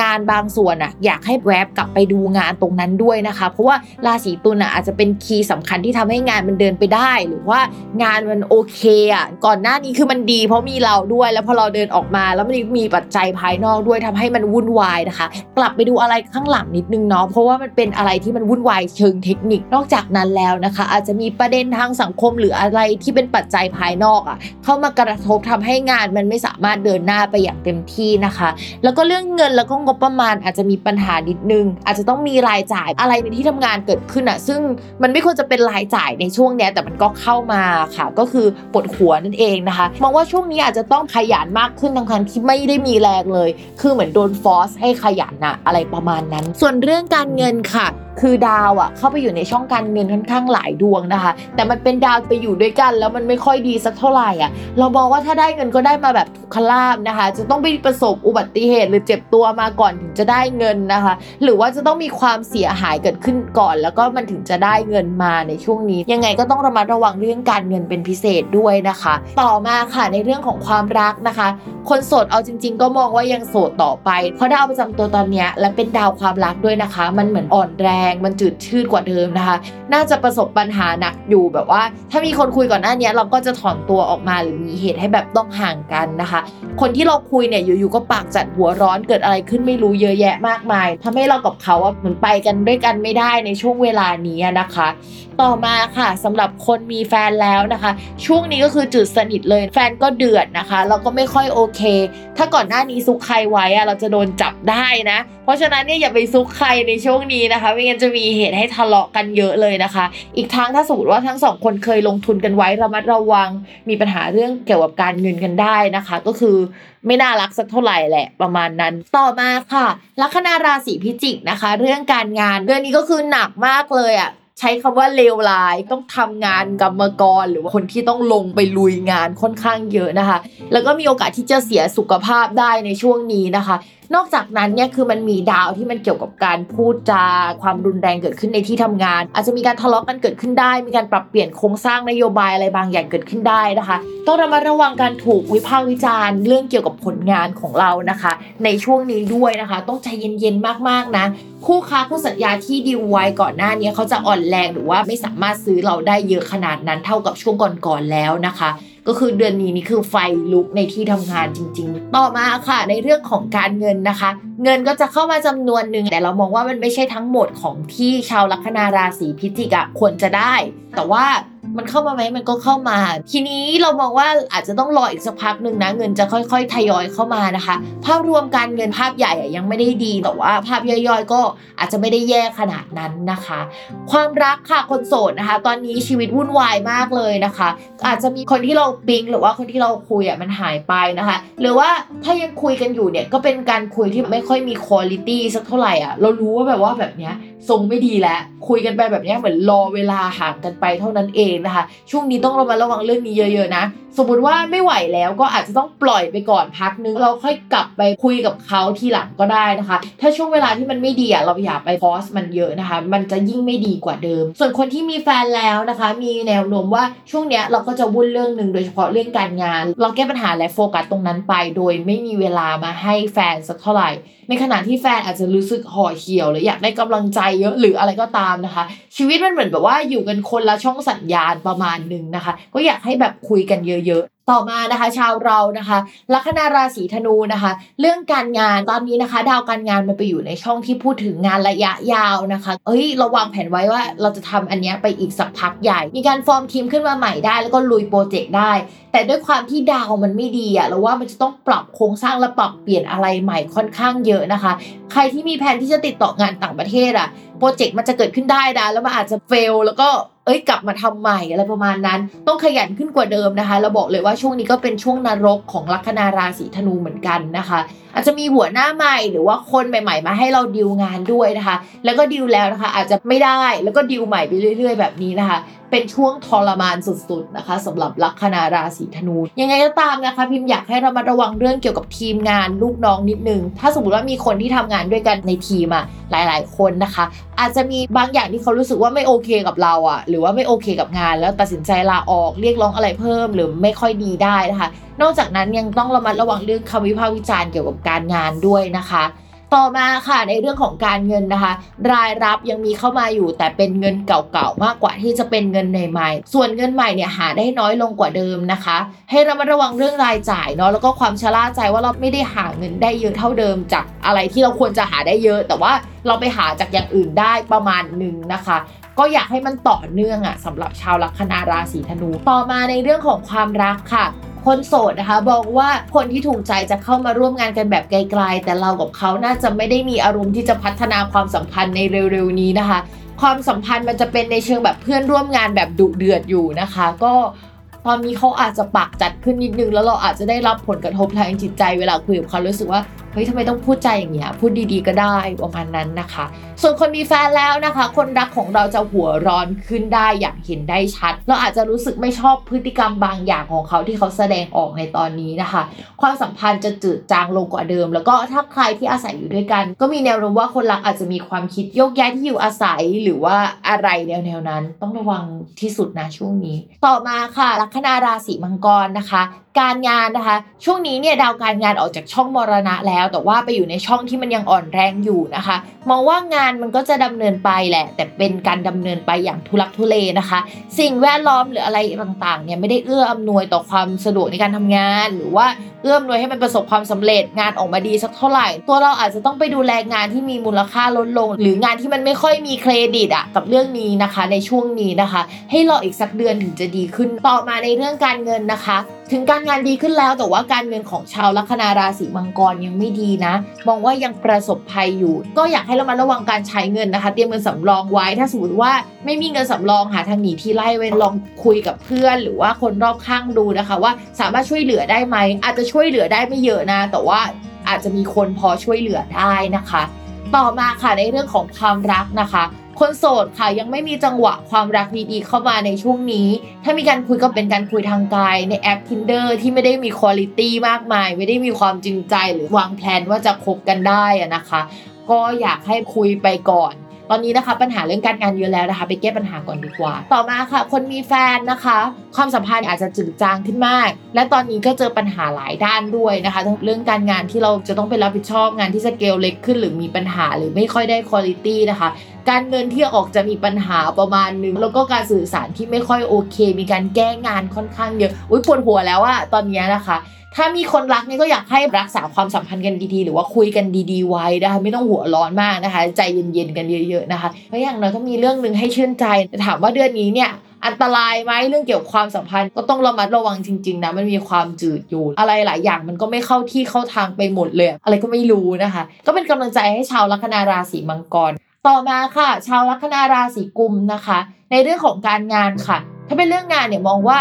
งานบางส่วนอะอยากให้แวบกลับไปดูงานตรงนั้นด้วยนะคะ เพราะว่าราศีตุลอะอาจจะเป็นคีย์สำคัญที่ทำให้งานมันเดินไปได้ หรือว่างานมันโอเคอะก่อนหน้านี้คือมันดี เพราะมีเราด้วยแล้วพอเราเดินออกมา แล้วมันมีปัจจัยภายนอกด้วยทำให้มันวุ่นวายนะคะ กลับไปดูอะไรข้างหลังนิดนึงเนาะเพราะว่ามันเป็นอะไรที่มันวุ่นวายเชิงเทคนิคนอกจากนั้นแล้วนะคะ อาจจะมีประเด็นทางสังคมหรืออะไรที่เป็นปัจจัยภายนอกอะ เข้ามากระทบทำให้งานมันไม่สามารถเดินหน้าไปอย่างเต็มที่นะคะ แล้วก็เรื่องเงินแล้วก็งบประมาณอาจจะมีปัญหานิดนึง อาจจะต้องมีรายจ่ายอะไรในที่ทำงานเกิดขึ้นอะซึ่งมันไม่ควรจะเป็นรายจ่ายในช่วงเนี้ยแต่มันก็เข้ามาค่ะ ก็คือปวดหัวนั่นเองนะคะมองว่าช่วงนี้อาจจะต้องขยันมากขึ้นทั้งๆที่ไม่ได้มีแรงเลย คือเหมือนโดนฟอสให้ขยันอะอะไรประมาณนั้น ส่วนเรื่องการเงินค่ะคือดาวอะเข้าไปอยู่ในช่องการเงินค่อนข้างหลายดวงนะคะ แต่มันเป็นดาวไปอยู่ด้วยกันแล้วมันไม่ค่อยดีสักเท่าไหร่อะเรามองว่าถ้าได้เงินก็ได้มาแบบทุกขลาบนะคะ จะต้องไปประสบอุบัติเหตุหรือเจ็บตัวมาก่อนถึงจะได้เงินนะคะ หรือว่าจะต้องมีความเสียหายเกิดขึ้นก่อน แล้วก็มันถึงจะได้เงินมาในช่วงนี้ ยังไงก็ต้องระมัดระวังเรื่องการเงินเป็นพิเศษด้วยนะคะ ต่อมาค่ะในเรื่องของความรักนะคะ คนโสดเอาจริง ๆ ก็มองว่ายังโสดต่อไป เพราะดาวประจำตัวตอนเนี้ยและเป็นดาวความรักด้วยนะคะ มันเหมือนอ่อนแรงงมันจืดชืดกว่าเดิมนะคะ น่าจะประสบปัญหาหนักอยู่แบบว่า ถ้ามีคนคุยก่อนหน้านี้เราก็จะถอนตัวออกมาหรือมีเหตุให้แบบต้องห่างกันนะคะ คนที่เราคุยเนี่ยอยู่ๆก็ปากจัดหัวร้อนเกิดอะไรขึ้นไม่รู้เยอะแยะมากมายทำให้เรากับเขาอะเหมือนไปกันด้วยกันไม่ได้ในช่วงเวลานี้นะคะ ต่อมาค่ะสำหรับคนมีแฟนแล้วนะคะ ช่วงนี้ก็คือจืดสนิทเลย แฟนก็เดือดนะคะ เราก็ไม่ค่อยโอเค ถ้าก่อนหน้านี้ซุกใครไว้อะเราจะโดนจับได้นะเพราะฉะนั้นเนี่ยอย่าไปซุกใครในช่วงนี้นะคะไม่งั้นจะมีเหตุให้ทะเลาะกันเยอะเลยนะคะ อีกทั้งถ้าสมมติว่าทั้งสองคนเคยลงทุนกันไว้ระมัดระวัง มีปัญหาเรื่องเกี่ยวกับการเงินกันได้นะคะ ก็คือไม่น่ารักสักเท่าไหร่แหละประมาณนั้น ต่อมาค่ะ ลัคนาราศีพิจิกนะคะ เรื่องการงานเรื่องนี้ก็คือหนักมากเลยอะใช้คำว่าเลวร้ายต้องทำงานกรรมกร หรือว่าคนที่ต้องลงไปลุยงานค่อนข้างเยอะนะคะ แล้วก็มีโอกาสที่จะเสียสุขภาพได้ในช่วงนี้นะคะ นอกจากนั้นเนี่ยคือมันมีดาวที่มันเกี่ยวกับการพูดจาความรุนแรงเกิดขึ้นในที่ทำงาน อาจจะมีการทะเลาะกันเกิดขึ้นได้ มีการปรับเปลี่ยนโครงสร้างนโยบายอะไรบางอย่างเกิดขึ้นได้นะคะ ต้องระมัดระวังการถูกวิพากษ์วิจารณ์เรื่องเกี่ยวกับผลงานของเรานะคะ ในช่วงนี้ด้วยนะคะ ต้องใจเย็นๆมากๆนะคู่ค้าคู่สัญญาที่ดีลไว้ก่อนหน้านี้เขาจะอ่อนแรงหรือว่าไม่สามารถซื้อเราได้เยอะขนาดนั้นเท่ากับช่วงก่อนๆแล้วนะคะ ก็คือเดือนนี้นี่คือไฟลุกในที่ทำงานจริง ๆ ต่อมาค่ะ ในเรื่องของการเงินนะคะ เงินก็จะเข้ามาจำนวนหนึ่งแต่เรามองว่ามันไม่ใช่ทั้งหมดของที่ชาวลัคนาราศีพิจิกอะควรจะได้ แต่ว่ามันเข้ามาไหมมันก็เข้ามา ทีนี้เรามองว่าอาจจะต้องรออีกสักพักหนึ่งนะเงินจะค่อยๆ ทยอยเข้ามานะคะ ภาพรวมการเงินภาพใหญ่ยังไม่ได้ดีแต่ว่าภาพย่อยๆ ก็อาจจะไม่ได้แย่ขนาดนั้นนะคะ ความรักค่ะคนโสดนะคะ ตอนนี้ชีวิตวุ่นวายมากเลยนะคะ อาจจะมีคนที่เราปิ๊งหรือว่าคนที่เราคุยอะมันหายไปนะคะ หรือว่าถ้ายังคุยกันอยู่เนี่ยก็เป็นการคุยที่ไม่ค่อยมีคุณลิตี้สักเท่าไหร่อะเรารู้ว่าแบบว่าแบบเนี้ยทรงไม่ดีแล้วคุยกันไปแบบเนี้ยเหมือนรอเวลาห่างกันไปเท่านั้นเองนะคะ ช่วงนี้ต้องระมัดระวังเรื่องนี้เยอะ ๆ นะ สมมติว่าไม่ไหวแล้วก็อาจจะต้องปล่อยไปก่อนพักนึงเราค่อยกลับไปคุยกับเขาทีหลังก็ได้นะคะ ถ้าช่วงเวลาที่มันไม่ดีอะเราอย่าไปพอสมันเยอะนะคะ มันจะยิ่งไม่ดีกว่าเดิม ส่วนคนที่มีแฟนแล้วนะคะ มีแนวโน้มว่าช่วงเนี้ยเราก็จะวุ่นเรื่องหนึ่งโดยเฉพาะเรื่องการงาน เราแก้ปัญหาและโฟกัสตรงนั้นไป โดยไม่มีเวลามาให้แฟนสักเท่าไหร่ในขณะที่แฟนอาจจะรู้สึกห่อเหี่ยวหรืออยากได้กำลังใจเยอะหรืออะไรก็ตามนะคะ ชีวิตมันเหมือนแบบว่าอยู่กันคนละช่องสัญญาณประมาณหนึ่งนะคะ ก็อยากให้แบบคุยกันเยอะๆต่อมานะคะ ชาวเรานะคะลัคนาราศีธนูนะคะ เรื่องการงานตอนนี้นะคะ ดาวการงานมันไปอยู่ในช่องที่พูดถึงงานระยะยาวนะคะ เอ้ยเราวางแผนไว้ว่าเราจะทำอันเนี้ยไปอีกสักพักใหญ่ มีการฟอร์มทีมขึ้นมาใหม่ได้ แล้วก็ลุยโปรเจกต์ได้ แต่ด้วยความที่ดาวมันไม่ดีอะเราว่ามันจะต้องปรับโครงสร้างและปรับเปลี่ยนอะไรใหม่ค่อนข้างเยอะนะคะ ใครที่มีแผนที่จะติดต่องานต่างประเทศอะ โปรเจกต์มันจะเกิดขึ้นได้นะแล้วมันอาจจะเฟลแล้วก็เอ้ยกลับมาทำใหม่อะไรประมาณนั้น ต้องขยันขึ้นกว่าเดิมนะคะ เราบอกเลยว่าช่วงนี้ก็เป็นช่วงนรกของลัคนาราศีธนูเหมือนกันนะคะ อาจจะมีหัวหน้าใหม่หรือว่าคนใหม่ ๆ มาให้เราดิวงานด้วยนะคะ แล้วก็ดิวแล้วนะคะ อาจจะไม่ได้แล้วก็ดิวใหม่ไปเรื่อย ๆ แบบนี้นะคะ เป็นช่วงทรมานสุดๆนะคะสำหรับลัคนาราศีธนู ยังไงก็ตามนะคะ พิมพ์อยากให้เรามาระวังเรื่องเกี่ยวกับทีมงานลูกน้องนิดนึง ถ้าสมมติว่ามีคนที่ทำงานด้วยกันในทีมอะหลาย ๆ คนนะคะ อาจจะมีบางอย่างที่เขารู้สึกว่าไม่โอเคกับเราอะหรือว่าไม่โอเคกับงาน แล้วตัดสินใจลาออกเรียกร้องอะไรเพิ่ม หรือไม่ค่อยดีได้นะคะ นอกจากนั้นยังต้องระมัดระวังเรื่องคำวิพากษ์วิจารณ์เกี่ยวกับการงานด้วยนะคะ ต่อมาค่ะในเรื่องของการเงินนะคะ รายรับยังมีเข้ามาอยู่ แต่เป็นเงินเก่าๆมากกว่าที่จะเป็นเงินใหม่ๆส่วนเงินใหม่เนี่ยหาได้น้อยลงกว่าเดิมนะคะ ให้เรามาระวังเรื่องรายจ่ายเนาะแล้วก็ความชะล่าใจว่าเราไม่ได้หาเงินได้เยอะเท่าเดิม จากอะไรที่เราควรจะหาได้เยอะ แต่ว่าเราไปหาจากอย่างอื่นได้ประมาณหนึ่งนะคะก็อยากให้มันต่อเนื่องอะสำหรับชาวลัคนาราศีธนู ต่อมาในเรื่องของความรักค่ะ คนโสดนะคะบอกว่าคนที่ถูกใจจะเข้ามาร่วมงานกันแบบไกลๆ แต่เรากับเขาน่าจะไม่ได้มีอารมณ์ที่จะพัฒนาความสัมพันธ์ในเร็วๆนี้นะคะ ความสัมพันธ์มันจะเป็นในเชิงแบบเพื่อนร่วมงานแบบดุเดือดอยู่นะคะ ก็ตอนนี้เขาอาจจะปากจัดขึ้นนิดนึง แล้วเราอาจจะได้รับผลกระทบทางจิตใจเวลาคุยกับเขารู้สึกว่า เฮ้ยทำไมต้องพูดใจอย่างเงี้ยพูดดีๆก็ได้ประมาณนั้นนะคะ ส่วนคนมีแฟนแล้วนะคะ คนรักของเราจะหัวร้อนขึ้นได้อย่างเห็นได้ชัด เราอาจจะรู้สึกไม่ชอบพฤติกรรมบางอย่างของเขาที่เขาแสดงออกในตอนนี้นะคะ ความสัมพันธ์จะจืดจางลงกว่าเดิม แล้วก็ถ้าใครที่อาศัยอยู่ด้วยกัน ก็มีแนวโน้มว่าคนรักอาจจะมีความคิดโยกย้ายที่อยู่อาศัยหรือว่าอะไรแนวๆนั้น ต้องระวังที่สุดนะช่วงนี้ ต่อมาค่ะลัคนาราศีมังกรนะคะการงานนะคะ ช่วงนี้เนี่ยดาวการงานออกจากช่องมรณะแล้ว แต่ว่าไปอยู่ในช่องที่มันยังอ่อนแรงอยู่นะคะ มองว่างานมันก็จะดำเนินไปแหละ แต่เป็นการดำเนินไปอย่างทุลักทุเลนะคะ สิ่งแวดล้อมหรืออะไรต่างๆเนี่ยไม่ได้เอื้ออำนวยต่อความสะดวกในการทำงาน หรือว่าเอื้ออำนวยให้มันประสบความสำเร็จงานออกมาดีสักเท่าไหร่ ตัวเราอาจจะต้องไปดูแลงานที่มีมูลค่าลดลง หรืองานที่มันไม่ค่อยมีเครดิตอะกับเรื่องนี้นะคะ ในช่วงนี้นะคะ ให้รออีกสักเดือนถึงจะดีขึ้นต่อมาในเรื่องการเงินนะคะ ถึงการงานดีขึ้นแล้วแต่ว่าการเงินของชาวลัคนาราศีมังกรยังไม่ดีนะ มองว่ายังประสบภัยอยู่ ก็อยากให้เรามาระวังการใช้เงินนะคะ เตรียมเงินสำรองไว้ ถ้าสมมติว่าไม่มีเงินสำรองหาทางหนีที่ไล่ไว้ลองคุยกับเพื่อน หรือว่าคนรอบข้างดูนะคะ ว่าสามารถช่วยเหลือได้ไหมอาจจะช่วยเหลือได้ไม่เยอะนะ แต่ว่าอาจจะมีคนพอช่วยเหลือได้นะคะ ต่อมาค่ะในเรื่องของความรักนะคะ คนโสดค่ะยังไม่มีจังหวะความรักดีๆเข้ามาในช่วงนี้ ถ้ามีการคุยก็เป็นการคุยทางกายในแอป Tinder ที่ไม่ได้มีคุณลิตี้มากมาย ไม่ได้มีความจริงใจหรือวางแผนว่าจะคบกันได้นะคะ ก็อยากให้คุยไปก่อน ตอนนี้นะคะปัญหาเรื่องการงานเยอะแล้วนะคะ ไปแก้ปัญหาก่อนดีกว่า ต่อมาค่ะ คนมีแฟนนะคะ ความสัมพันธ์อาจจะจืดจางขึ้นมาก และตอนนี้ก็เจอปัญหาหลายด้านด้วยนะคะทั้งเรื่องการงานที่เราจะต้องไปรับผิดชอบงานที่สเกลเล็กขึ้น หรือมีปัญหาหรือไม่ค่อยได้คุณลิตี้นะคะการเงินที่ออกจะมีปัญหาประมาณนึง แล้วก็การสื่อสารที่ไม่ค่อยโอเค มีการแก้งานค่อนข้างเยอะ อุ้ยปวดหัวแล้วอะตอนนี้นะคะ ถ้ามีคนรักเนี่ยก็อยากให้รักษาความสัมพันธ์กันดีๆ หรือว่าคุยกันดีๆ ไว้นะคะไม่ต้องหัวร้อนมากนะคะ ใจเย็นๆกันเยอะๆนะคะเพราะอย่างน้อยก็มีเรื่องหนึ่งให้ชื่นใจถามว่าเดือนนี้เนี่ยอันตรายไหมเรื่องเกี่ยวกับความสัมพันธ์ก็ต้องระมัดระวังจริงๆนะมันมีความจืดอยู่อะไรหลายอย่างมันก็ไม่เข้าที่เข้าทางไปหมดเลย อะไรก็ไม่รู้นะคะ ก็เป็นกำลังใจให้ชาวลัคนาราศีมังกร ต่อมาค่ะ ชาวลัคนาราศีกุมนะคะ ในเรื่องของการงานค่ะ ถ้าเป็นเรื่องงานเนี่ยมองว่า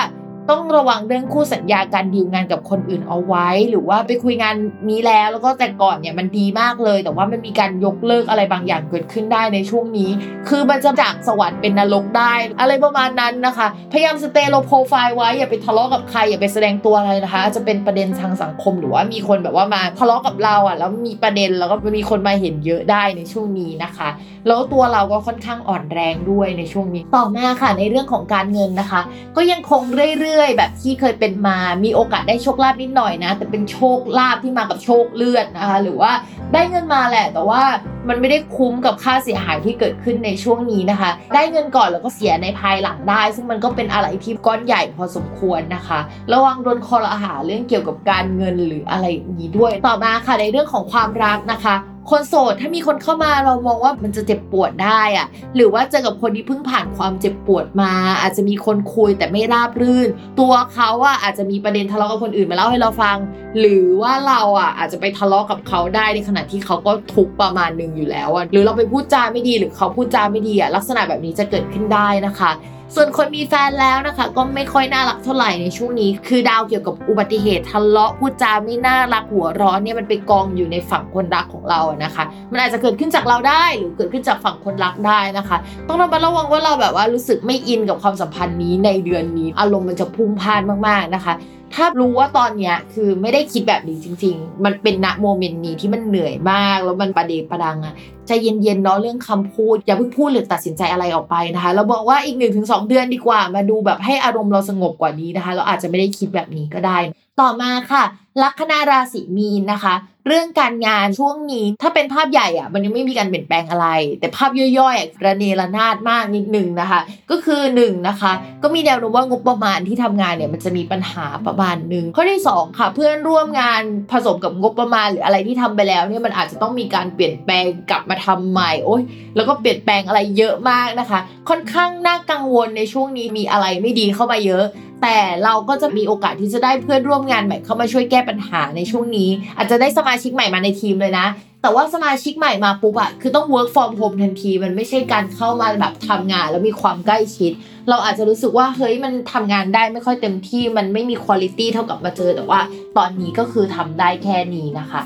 ต้องระวังเรื่องคู่สัญญาการดีลงานกับคนอื่นเอาไว้ หรือว่าไปคุยงานนี้แล้ว แล้วก็แต่ก่อนเนี่ยมันดีมากเลย แต่ว่ามันมีการยกเลิกอะไรบางอย่างเกิดขึ้นได้ในช่วงนี้ คือมันจะจากสวรรค์เป็นนรกได้ อะไรประมาณนั้นนะคะ พยายามสเตโลโปรไฟล์ไว้อย่าไปทะเลาะกับใครอย่าไปแสดงตัวอะไรนะคะอาจจะเป็นประเด็นทางสังคมหรือว่ามีคนแบบว่ามาทะเลาะกับเราอะแล้วมีประเด็นแล้วก็มีคนมาเห็นเยอะได้ในช่วงนี้นะคะ แล้วตัวเราก็ค่อนข้างอ่อนแรงด้วยในช่วงนี้ ต่อมาค่ะในเรื่องของการเงินนะคะ ก็ยังคงเรื่อยื่อยๆ แบบที่เคยเป็นมา มีโอกาสได้โชคลาภนิดหน่อยนะ แต่เป็นโชคลาภที่มากับโชคเลือดนะคะ หรือว่าได้เงินมาแหละ แต่ว่ามันไม่ได้คุ้มกับค่าเสียหายที่เกิดขึ้นในช่วงนี้นะคะ ได้เงินก่อนแล้วก็เสียในภายหลังได้ ซึ่งมันก็เป็นอะไรที่ก้อนใหญ่พอสมควรนะคะ ระวังโดนคอรหาเรื่องเกี่ยวกับการเงินหรืออะไรอย่างนี้ด้วย ต่อมาค่ะในเรื่องของความรักนะคะคนโสดถ้ามีคนเข้ามาเรามองว่ามันจะเจ็บปวดได้อะหรือว่าเจอกับคนที่เพิ่งผ่านความเจ็บปวดมา อาจจะมีคนคุยแต่ไม่ราบรื่น ตัวเขาอะอาจจะมีประเด็นทะเลาะกับคนอื่นมาเล่าให้เราฟัง หรือว่าเราอะอาจจะไปทะเลาะกับเขาได้ในขณะที่เขาก็ทุกประมาณหนึ่งอยู่แล้วอะหรือเราไปพูดจาไม่ดีหรือเขาพูดจาไม่ดีอะลักษณะแบบนี้จะเกิดขึ้นได้นะคะ ส่วนคนมีแฟนแล้วนะคะ ก็ไม่ค่อยน่ารักเท่าไหร่ในช่วงนี้ คือดาวเกี่ยวกับอุบัติเหตุทะเลาะพูดจาไม่น่ารักหัวร้อนเนี่ยมันไปกองอยู่ในฝั่งคนรักของเราอะนะคะ มันอาจจะเกิดขึ้นจากเราได้หรือเกิดขึ้นจากฝั่งคนรักได้นะคะ ต้องระมัดระวังว่าเราแบบว่ารู้สึกไม่อินกับความสัมพันธ์นี้ในเดือนนี้ อารมณ์มันจะพุ่งพ่านมากๆนะคะถ้ารู้ว่าตอนเนี้ยคือไม่ได้คิดแบบนี้จริง ๆ มันเป็นณโมเมนต์นี้ที่มันเหนื่อยมากแล้วมันประเดประดังอะ ใจเย็นๆเนาะเรื่องคำพูด อย่าเพิ่งพูดหรือตัดสินใจอะไรออกไปนะคะ เราบอกว่าอีก1นถึงสเดือนดีกว่า มาดูแบบให้อารมณ์เราสงบกว่านี้นะคะ เราอาจจะไม่ได้คิดแบบนี้ก็ได้ ต่อมาค่ะ ลัคนาราศีมีนนะคะ เรื่องการงานช่วงนี้ถ้าเป็นภาพใหญ่อะมันยังไม่มีการเปลี่ยนแปลงอะไร แต่ภาพย่อยๆระเนระนาดมากนิดนึงนะคะ ก็คือ1นนะคะ ก็มีแนวโน้มว่างบประมาณที่ทำงานเนี่ยมันจะมีปัญหาประมาณหนึ่งข้อที่ 2 ค่ะ เพื่อนร่วมงานผสมกับงบประมาณหรืออะไรที่ทำไปแล้วเนี่ยมันอาจจะต้องมีการเปลี่ยนแปลงกลับมาทำใหม่โอ้ยแล้วก็เปลี่ยนแปลงอะไรเยอะมากนะคะ ค่อนข้างน่ากังวลในช่วงนี้มีอะไรไม่ดีเข้ามาเยอะ แต่เราก็จะมีโอกาสที่จะได้เพื่อนร่วมงานใหม่เข้ามาช่วยแก้ปัญหาในช่วงนี้ อาจจะได้สมาชิกใหม่มาในทีมเลยนะ แต่ว่าสมาชิกใหม่มาปุ๊บอะคือต้อง work from home ทันที มันไม่ใช่การเข้ามาแบบทำงานแล้วมีความใกล้ชิด เราอาจจะรู้สึกว่าเฮ้ยมันทำงานได้ไม่ค่อยเต็มที่มันไม่มีคุณภาพเท่ากับมาเจอแต่ว่า ตอนนี้ก็คือทำได้แค่นี้นะคะ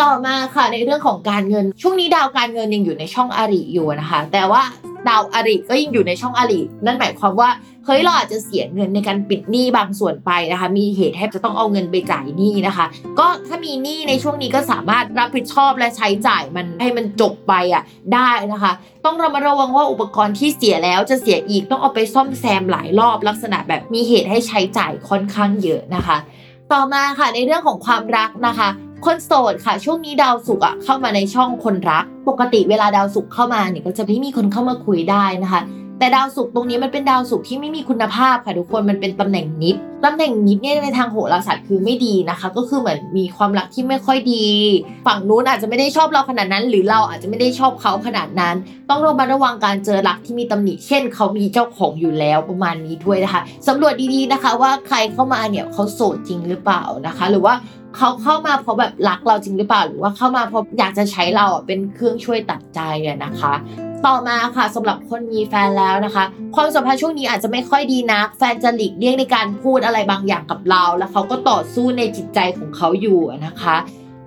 ต่อมาค่ะในเรื่องของการเงิน ช่วงนี้ดาวการเงินยังอยู่ในช่องอาริอยู่นะคะ แต่ว่าดาวอาริก็ยังอยู่ในช่องอารินั่นหมายความว่าเฮ้ยเราอาจจะเสียเงินในการปิดหนี้บางส่วนไปนะคะ มีเหตุให้จะต้องเอาเงินไปจ่ายหนี้นะคะ ก็ถ้ามีหนี้ในช่วงนี้ก็สามารถรับผิดชอบและใช้จ่ายมันให้มันจบไปอะได้นะคะ ต้องระมัดระวังว่าอุปกรณ์ที่เสียแล้วจะเสียอีกต้องเอาไปซ่อมแซมหลายรอบลักษณะแบบมีเหตุให้ใช้จ่ายค่อนข้างเยอะนะคะ ต่อมาค่ะในเรื่องของความรักนะคะ คนโสดค่ะ ช่วงนี้ดาวศุกร์อะเข้ามาในช่องคนรัก ปกติเวลาดาวศุกร์เข้ามาเนี่ยก็จะไม่มีคนเข้ามาคุยได้นะคะ แต่ดาวศุกร์ตรงนี้มันเป็นดาวศุกร์ที่ไม่มีคุณภาพค่ะทุกคนมันเป็นตำแหน่งนิดตำแหน่งนิดเนี่ยในทางโหราศาสตร์คือไม่ดีนะคะ ก็คือเหมือนมีความรักที่ไม่ค่อยดี ฝั่งนู้นอาจจะไม่ได้ชอบเราขนาดนั้น หรือเราอาจจะไม่ได้ชอบเขาขนาดนั้น ต้องระมัดระวังการเจอรักที่มีตำหนิ เช่น เขามีเจ้าของอยู่แล้วประมาณนี้ด้วยนะคะสำรวจดีๆนะคะว่าใครเข้ามาเนี่ยเขาโสดจริงหรือเปล่านะคะ หรือว่าเขาเข้ามาเพราะแบบรักเราจริงหรือเปล่า หรือว่าเข้ามาเพราะอยากจะใช้เราเป็นเครื่องช่วยตัดใจนะคะ ต่อมาค่ะสำหรับคนมีแฟนแล้วนะคะ ความสัมพันธ์ช่วงนี้อาจจะไม่ค่อยดีนัก แฟนจะหลีกเลี่ยงในการพูดอะไรบางอย่างกับเรา แล้วเขาก็ต่อสู้ในจิตใจของเขาอยู่นะคะ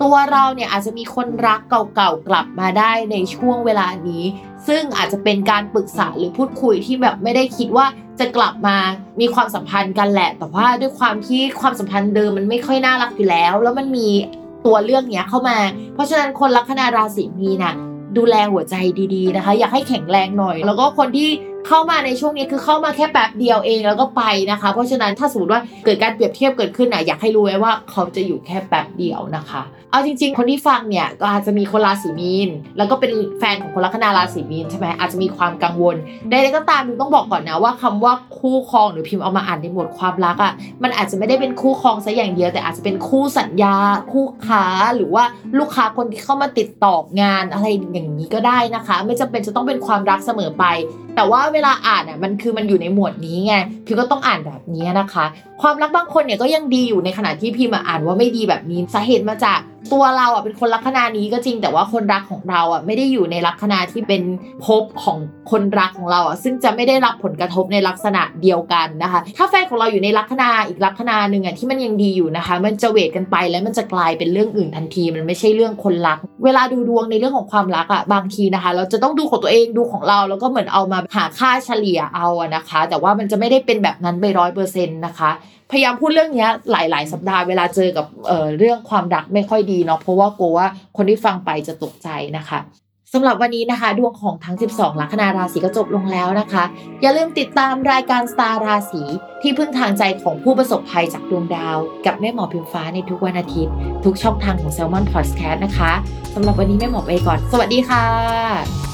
ตัวเราเนี่ยอาจจะมีคนรักเก่าๆกลับมาได้ในช่วงเวลานี้ ซึ่งอาจจะเป็นการปรึกษาหรือพูดคุยที่แบบไม่ได้คิดว่าจะกลับมามีความสัมพันธ์กันแหละ แต่ว่าด้วยความที่ความสัมพันธ์เดิมมันไม่ค่อยน่ารักอยู่แล้ว แล้วมันมีตัวเรื่องเนี้ยเข้ามา เพราะฉะนั้นคนลัคนาราศีมีน่ะ ดูแลหัวใจดีๆนะคะ อยากให้แข็งแรงหน่อย แล้วก็คนที่เข้ามาในช่วงนี้คือเข้ามาแค่แป๊บเดียวเองแล้วก็ไปนะคะ เพราะฉะนั้นถ้าสมมติว่าเกิดการเปรียบเทียบเกิดขึ้นอะอยากให้รู้ไว้ว่าเขาจะอยู่แค่แป๊บเดียวนะคะ เอาจริง ๆ คนที่ฟังเนี่ยก็อาจจะมีคนราศีมีน แล้วก็เป็นแฟนของคนลัคนาราศีมีนใช่ไหมอาจจะมีความกังวลใดๆก็ตามต้องบอกก่อนนะว่าคำว่าคู่ครองหรือพิมพ์เอามาอ่านในหมวดความรักอะ่ะมันอาจจะไม่ได้เป็นคู่ครองซะอย่างเดียว แต่อาจจะเป็นคู่สัญญา คู่ค้าหรือว่าลูกค้าคนที่เข้ามาติดต่องานอะไรอย่างนี้ก็ได้นะคะ ไม่จำเป็นจะต้องเป็นความรักเสมอไป แต่ว่าเวลาอ่านอะมันคือมันอยู่ในหมวดนี้ไงพิมก็ต้องอ่านแบบนี้นะคะ ความรักบางคนเนี่ยก็ยังดีอยู่ในขณะที่พิมอ่านว่าไม่ดีแบบนี้สาเหตุมาจากตัวเราอะเป็นคนลัคนานี้ก็จริงแต่ว่าคนรักของเราอะไม่ได้อยู่ในลัคนาที่เป็นภพของคนรักของเราอะซึ่งจะไม่ได้รับผลกระทบในลักษณะเดียวกันนะคะ ถ้าแฟนของเราอยู่ในลัคนาอีกลัคนาหนึ่งอะที่มันยังดีอยู่นะคะ มันจะเวทกันไปแล้วมันจะกลายเป็นเรื่องอื่นทันที มันไม่ใช่เรื่องคนรัก เวลาดูดวงในเรื่องของความรักอะบางทีนะคะ เราจะต้องดูของตัวเองดูของเราแล้วก็เหมือนเอามาหาค่าเฉลี่ยเอาอะนะคะ แต่ว่ามันจะไม่ได้เป็นแบบนั้นไปร้อยเปอร์เซ็นต์นะคะ พยายามพูดเรื่องนี้หลาย ๆ สัปดาห์เวลาเจอกับเเรื่องความรักไม่ค่อยดีเนาะเพราะว่ากลัวว่าคนที่ฟังไปจะตกใจนะคะสำหรับวันนี้นะคะ ดวงของทั้ง 12 ลัคนาราศีก็จบลงแล้วนะคะ อย่าลืมติดตามรายการสตาร์ราศีที่พึ่งทางใจของผู้ประสบภัยจากดวงดาว กับแม่หมอพิมฟ้าในทุกวันอาทิตย์ ทุกช่องทางของ s ซ l m o n Podcast นะคะสำหรับวันนี้แม่หมอไปก่อน สวัสดีค่ะ